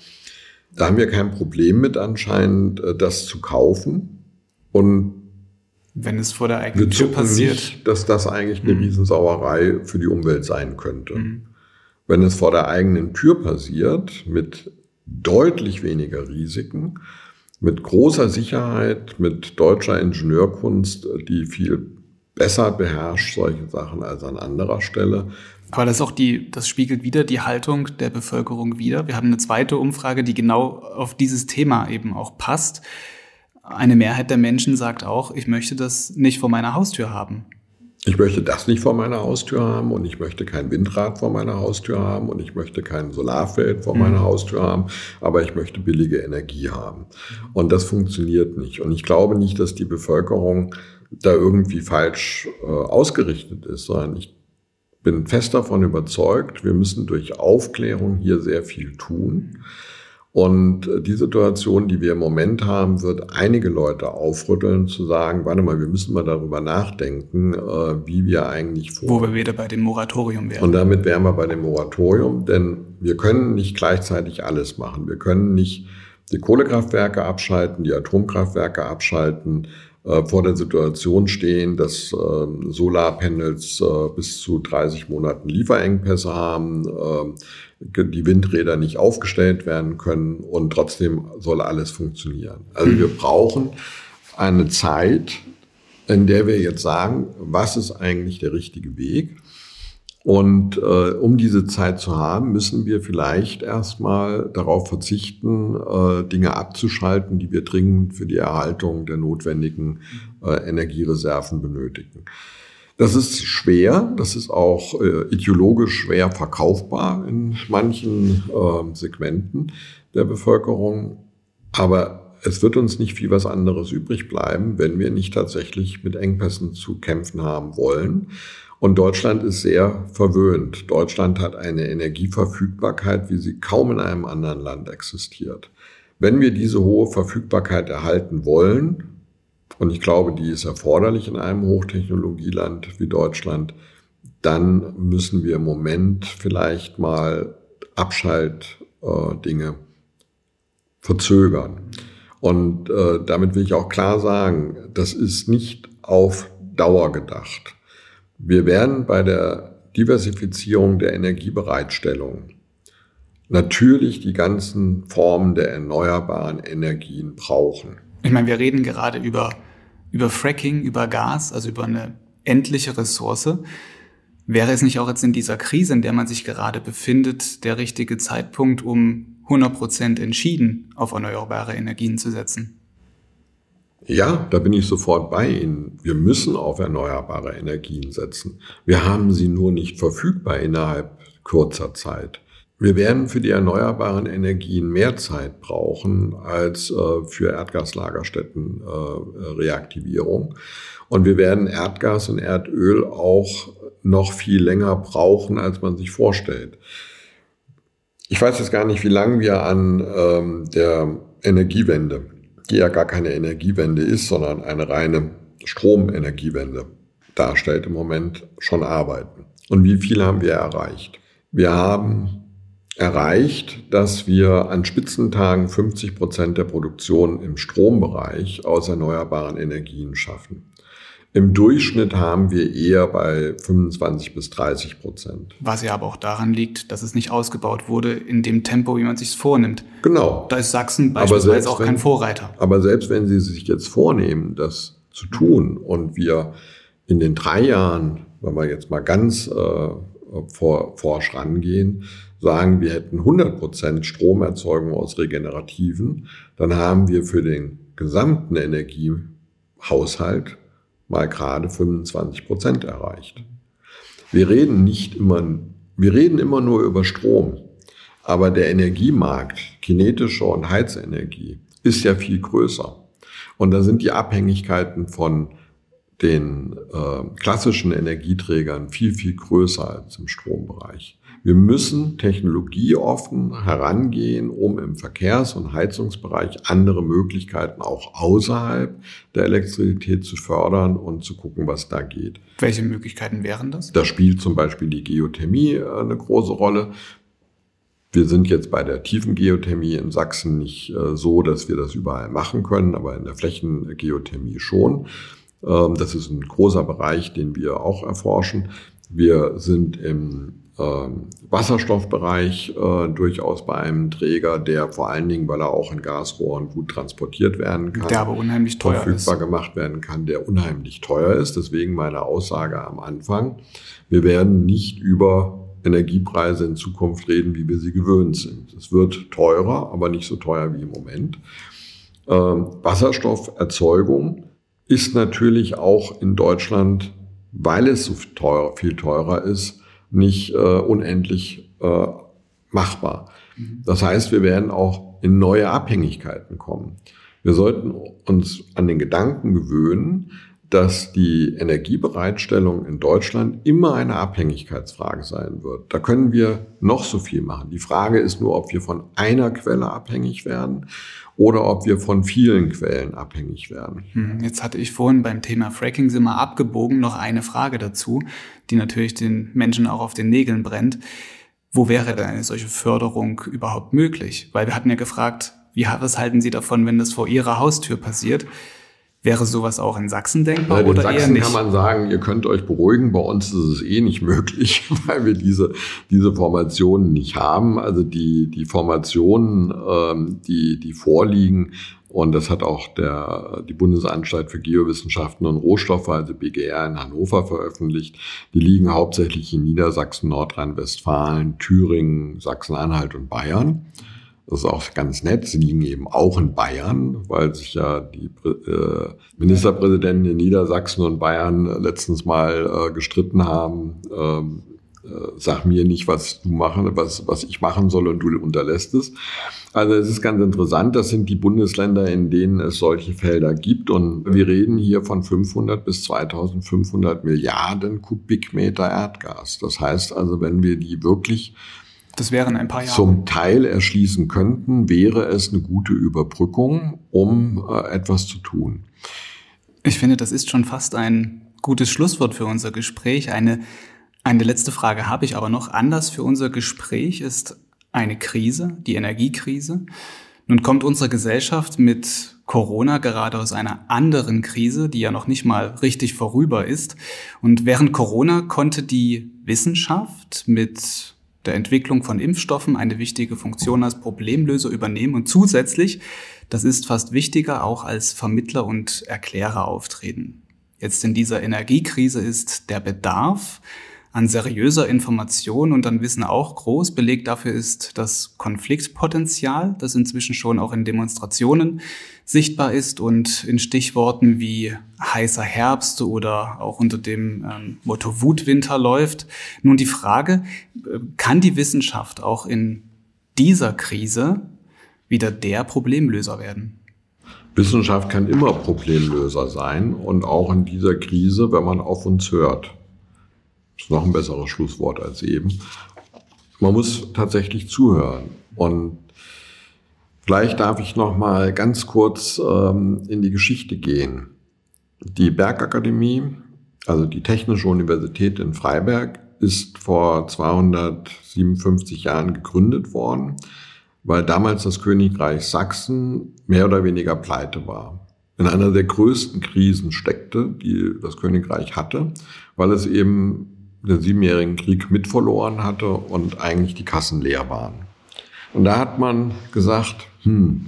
da haben wir kein Problem mit anscheinend, äh, das zu kaufen. Und wenn es vor der eigenen Wir Tür passiert. Nicht, dass das eigentlich eine mhm. Riesensauerei für die Umwelt sein könnte. Mhm. Wenn es vor der eigenen Tür passiert, mit deutlich weniger Risiken, mit großer Sicherheit, mit deutscher Ingenieurkunst, die viel besser beherrscht solche Sachen als an anderer Stelle. Aber das ist auch die, das spiegelt wieder die Haltung der Bevölkerung wieder. Wir haben eine zweite Umfrage, die genau auf dieses Thema eben auch passt eine Mehrheit der Menschen sagt auch, ich möchte das nicht vor meiner Haustür haben. Ich möchte das nicht vor meiner Haustür haben und ich möchte kein Windrad vor meiner Haustür haben und ich möchte kein Solarfeld vor mhm. meiner Haustür haben, aber ich möchte billige Energie haben. Und das funktioniert nicht. Und ich glaube nicht, dass die Bevölkerung da irgendwie falsch äh, ausgerichtet ist, sondern ich bin fest davon überzeugt, wir müssen durch Aufklärung hier sehr viel tun. Und die Situation, die wir im Moment haben, wird einige Leute aufrütteln, zu sagen, warte mal, wir müssen mal darüber nachdenken, äh, wie wir eigentlich vor. Wo wir wieder bei dem Moratorium wären. Und damit wären wir bei dem Moratorium, denn wir können nicht gleichzeitig alles machen. Wir können nicht die Kohlekraftwerke abschalten, die Atomkraftwerke abschalten, äh, vor der Situation stehen, dass äh, Solarpanels äh, bis zu 30 Monaten Lieferengpässe haben, äh, die Windräder nicht aufgestellt werden können und trotzdem soll alles funktionieren. Also wir brauchen eine Zeit, in der wir jetzt sagen, was ist eigentlich der richtige Weg? Und äh, um diese Zeit zu haben, müssen wir vielleicht erstmal darauf verzichten, äh, Dinge abzuschalten, die wir dringend für die Erhaltung der notwendigen äh, Energiereserven benötigen. Das ist schwer, das ist auch äh, ideologisch schwer verkaufbar in manchen äh, Segmenten der Bevölkerung. Aber es wird uns nicht viel was anderes übrig bleiben, wenn wir nicht tatsächlich mit Engpässen zu kämpfen haben wollen. Und Deutschland ist sehr verwöhnt. Deutschland hat eine Energieverfügbarkeit, wie sie kaum in einem anderen Land existiert. Wenn wir diese hohe Verfügbarkeit erhalten wollen, und ich glaube, die ist erforderlich in einem Hochtechnologieland wie Deutschland, dann müssen wir im Moment vielleicht mal Abschaltdinge verzögern. Und äh, damit will ich auch klar sagen, das ist nicht auf Dauer gedacht. Wir werden bei der Diversifizierung der Energiebereitstellung natürlich die ganzen Formen der erneuerbaren Energien brauchen. Ich meine, wir reden gerade über, über Fracking, über Gas, also über eine endliche Ressource. Wäre es nicht auch jetzt in dieser Krise, in der man sich gerade befindet, der richtige Zeitpunkt, um 100 Prozent entschieden auf erneuerbare Energien zu setzen? Ja, da bin ich sofort bei Ihnen. Wir müssen auf erneuerbare Energien setzen. Wir haben sie nur nicht verfügbar innerhalb kurzer Zeit. Wir werden für die erneuerbaren Energien mehr Zeit brauchen als äh, für Erdgaslagerstättenreaktivierung. Äh, und wir werden Erdgas und Erdöl auch noch viel länger brauchen, als man sich vorstellt. Ich weiß jetzt gar nicht, wie lange wir an ähm, der Energiewende, die ja gar keine Energiewende ist, sondern eine reine Stromenergiewende darstellt im Moment, schon arbeiten. Und wie viel haben wir erreicht? Wir haben erreicht, dass wir an Spitzentagen 50 Prozent der Produktion im Strombereich aus erneuerbaren Energien schaffen. Im Durchschnitt haben wir eher bei 25 bis 30 Prozent. Was ja aber auch daran liegt, dass es nicht ausgebaut wurde in dem Tempo, wie man sich vornimmt. Genau. Da ist Sachsen beispielsweise auch kein Vorreiter. Aber selbst wenn Sie sich jetzt vornehmen, das zu tun und wir in den drei Jahren, wenn wir jetzt mal ganz äh, vor, forsch rangehen, sagen, wir hätten 100 Prozent Stromerzeugung aus Regenerativen, dann haben wir für den gesamten Energiehaushalt mal gerade 25 Prozent erreicht. Wir reden nicht immer, wir reden immer nur über Strom. Aber der Energiemarkt, kinetische und Heizenergie, ist ja viel größer. Und da sind die Abhängigkeiten von den äh, klassischen Energieträgern viel, viel größer als im Strombereich. Wir müssen technologieoffen herangehen, um im Verkehrs- und Heizungsbereich andere Möglichkeiten auch außerhalb der Elektrizität zu fördern und zu gucken, was da geht. Welche Möglichkeiten wären das? Da spielt zum Beispiel die Geothermie äh, eine große Rolle. Wir sind jetzt bei der tiefen Geothermie in Sachsen nicht äh, so, dass wir das überall machen können, aber in der Flächengeothermie schon. Ähm, das ist ein großer Bereich, den wir auch erforschen. Wir sind im ähm, Wasserstoffbereich äh, durchaus bei einem Träger, der vor allen Dingen, weil er auch in Gasrohren gut transportiert werden kann, der aber unheimlich teuer verfügbar ist. gemacht werden kann, der unheimlich teuer ist. Deswegen meine Aussage am Anfang, wir werden nicht über Energiepreise in Zukunft reden, wie wir sie gewöhnt sind. Es wird teurer, aber nicht so teuer wie im Moment. Ähm, Wasserstofferzeugung ist natürlich auch in Deutschland, weil es so teuer, viel teurer ist, nicht äh, unendlich äh, machbar. Mhm. Das heißt, wir werden auch in neue Abhängigkeiten kommen. Wir sollten uns an den Gedanken gewöhnen, dass die Energiebereitstellung in Deutschland immer eine Abhängigkeitsfrage sein wird. Da können wir noch so viel machen. Die Frage ist nur, ob wir von einer Quelle abhängig werden oder ob wir von vielen Quellen abhängig werden. Hm, jetzt hatte ich vorhin beim Thema Fracking sind abgebogen noch eine Frage dazu, die natürlich den Menschen auch auf den Nägeln brennt. Wo wäre denn eine solche Förderung überhaupt möglich? Weil wir hatten ja gefragt, wie, was halten Sie davon, wenn das vor Ihrer Haustür passiert? Wäre sowas auch in Sachsen denkbar Nein, oder in Sachsen eher nicht? kann man sagen, ihr könnt euch beruhigen. Bei uns ist es eh nicht (laughs) möglich, weil wir diese, diese Formationen nicht haben. Also die, die Formationen, ähm, die, die vorliegen, und das hat auch der, die Bundesanstalt für Geowissenschaften und Rohstoffe, also BGR in Hannover veröffentlicht. Die liegen hauptsächlich in Niedersachsen, Nordrhein-Westfalen, Thüringen, Sachsen-Anhalt und Bayern. Das ist auch ganz nett. Sie liegen eben auch in Bayern, weil sich ja die äh, Ministerpräsidenten in Niedersachsen und Bayern letztens mal äh, gestritten haben. Ähm, äh, sag mir nicht, was du machen, was, was ich machen soll und du unterlässt es. Also es ist ganz interessant. Das sind die Bundesländer, in denen es solche Felder gibt. Und wir reden hier von 500 bis 2500 Milliarden Kubikmeter Erdgas. Das heißt also, wenn wir die wirklich das wären ein paar Jahre. Zum Teil erschließen könnten, wäre es eine gute Überbrückung, um äh, etwas zu tun. Ich finde, das ist schon fast ein gutes Schlusswort für unser Gespräch. Eine, eine letzte Frage habe ich aber noch. Anders für unser Gespräch ist eine Krise, die Energiekrise. Nun kommt unsere Gesellschaft mit Corona gerade aus einer anderen Krise, die ja noch nicht mal richtig vorüber ist. Und während Corona konnte die Wissenschaft mit der Entwicklung von Impfstoffen eine wichtige Funktion als Problemlöser übernehmen und zusätzlich, das ist fast wichtiger, auch als Vermittler und Erklärer auftreten. Jetzt in dieser Energiekrise ist der Bedarf an seriöser Information und an Wissen auch groß. Beleg dafür ist das Konfliktpotenzial, das inzwischen schon auch in Demonstrationen sichtbar ist und in Stichworten wie heißer Herbst oder auch unter dem ähm, Motto Wutwinter läuft. Nun die Frage, kann die Wissenschaft auch in dieser Krise wieder der Problemlöser werden? Wissenschaft kann immer Problemlöser sein und auch in dieser Krise, wenn man auf uns hört ist noch ein besseres Schlusswort als eben. Man muss tatsächlich zuhören. Und vielleicht darf ich noch mal ganz kurz ähm, in die Geschichte gehen. Die Bergakademie, also die Technische Universität in Freiberg, ist vor 257 Jahren gegründet worden, weil damals das Königreich Sachsen mehr oder weniger pleite war. In einer der größten Krisen steckte, die das Königreich hatte, weil es eben den Siebenjährigen Krieg mit verloren hatte und eigentlich die Kassen leer waren. Und da hat man gesagt, hm,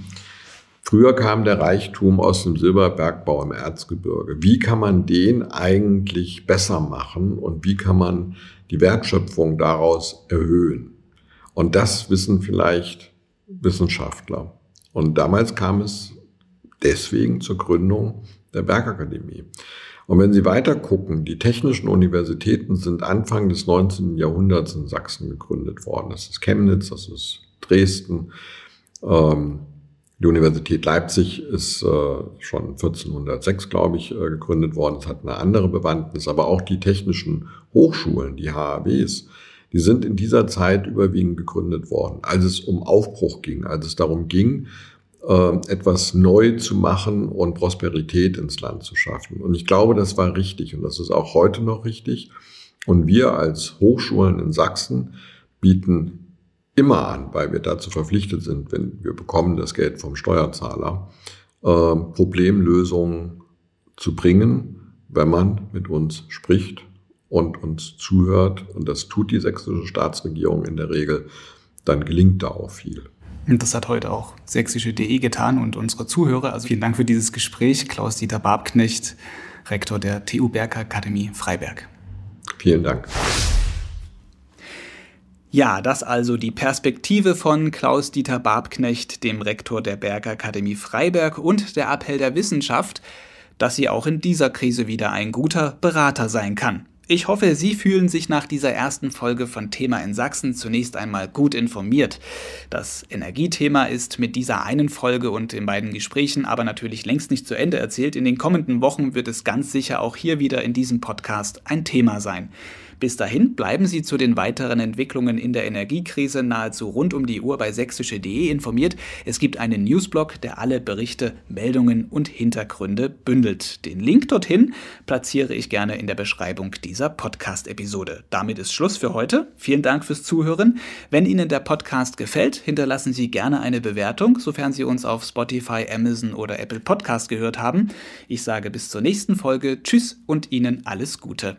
früher kam der Reichtum aus dem Silberbergbau im Erzgebirge. Wie kann man den eigentlich besser machen und wie kann man die Wertschöpfung daraus erhöhen? Und das wissen vielleicht Wissenschaftler. Und damals kam es deswegen zur Gründung der Bergakademie. Und wenn Sie weiter gucken, die technischen Universitäten sind Anfang des 19. Jahrhunderts in Sachsen gegründet worden. Das ist Chemnitz, das ist Dresden. Ähm, die Universität Leipzig ist äh, schon 1406, glaube ich, äh, gegründet worden. Es hat eine andere Bewandtnis, aber auch die technischen Hochschulen, die HAWs, die sind in dieser Zeit überwiegend gegründet worden, als es um Aufbruch ging, als es darum ging, etwas neu zu machen und Prosperität ins Land zu schaffen. Und ich glaube, das war richtig und das ist auch heute noch richtig. Und wir als Hochschulen in Sachsen bieten immer an, weil wir dazu verpflichtet sind, wenn wir bekommen das Geld vom Steuerzahler, äh, Problemlösungen zu bringen, wenn man mit uns spricht und uns zuhört. Und das tut die sächsische Staatsregierung in der Regel. Dann gelingt da auch viel. Und das hat heute auch sächsische.de getan und unsere Zuhörer. Also vielen Dank für dieses Gespräch. Klaus-Dieter Barbknecht, Rektor der TU Bergakademie Freiberg. Vielen Dank. Ja, das also die Perspektive von Klaus-Dieter Barbknecht, dem Rektor der Bergakademie Freiberg und der Appell der Wissenschaft, dass sie auch in dieser Krise wieder ein guter Berater sein kann. Ich hoffe, Sie fühlen sich nach dieser ersten Folge von Thema in Sachsen zunächst einmal gut informiert. Das Energiethema ist mit dieser einen Folge und den beiden Gesprächen aber natürlich längst nicht zu Ende erzählt. In den kommenden Wochen wird es ganz sicher auch hier wieder in diesem Podcast ein Thema sein. Bis dahin bleiben Sie zu den weiteren Entwicklungen in der Energiekrise nahezu rund um die Uhr bei sächsische.de informiert. Es gibt einen Newsblog, der alle Berichte, Meldungen und Hintergründe bündelt. Den Link dorthin platziere ich gerne in der Beschreibung dieser Podcast-Episode. Damit ist Schluss für heute. Vielen Dank fürs Zuhören. Wenn Ihnen der Podcast gefällt, hinterlassen Sie gerne eine Bewertung, sofern Sie uns auf Spotify, Amazon oder Apple Podcast gehört haben. Ich sage bis zur nächsten Folge. Tschüss und Ihnen alles Gute.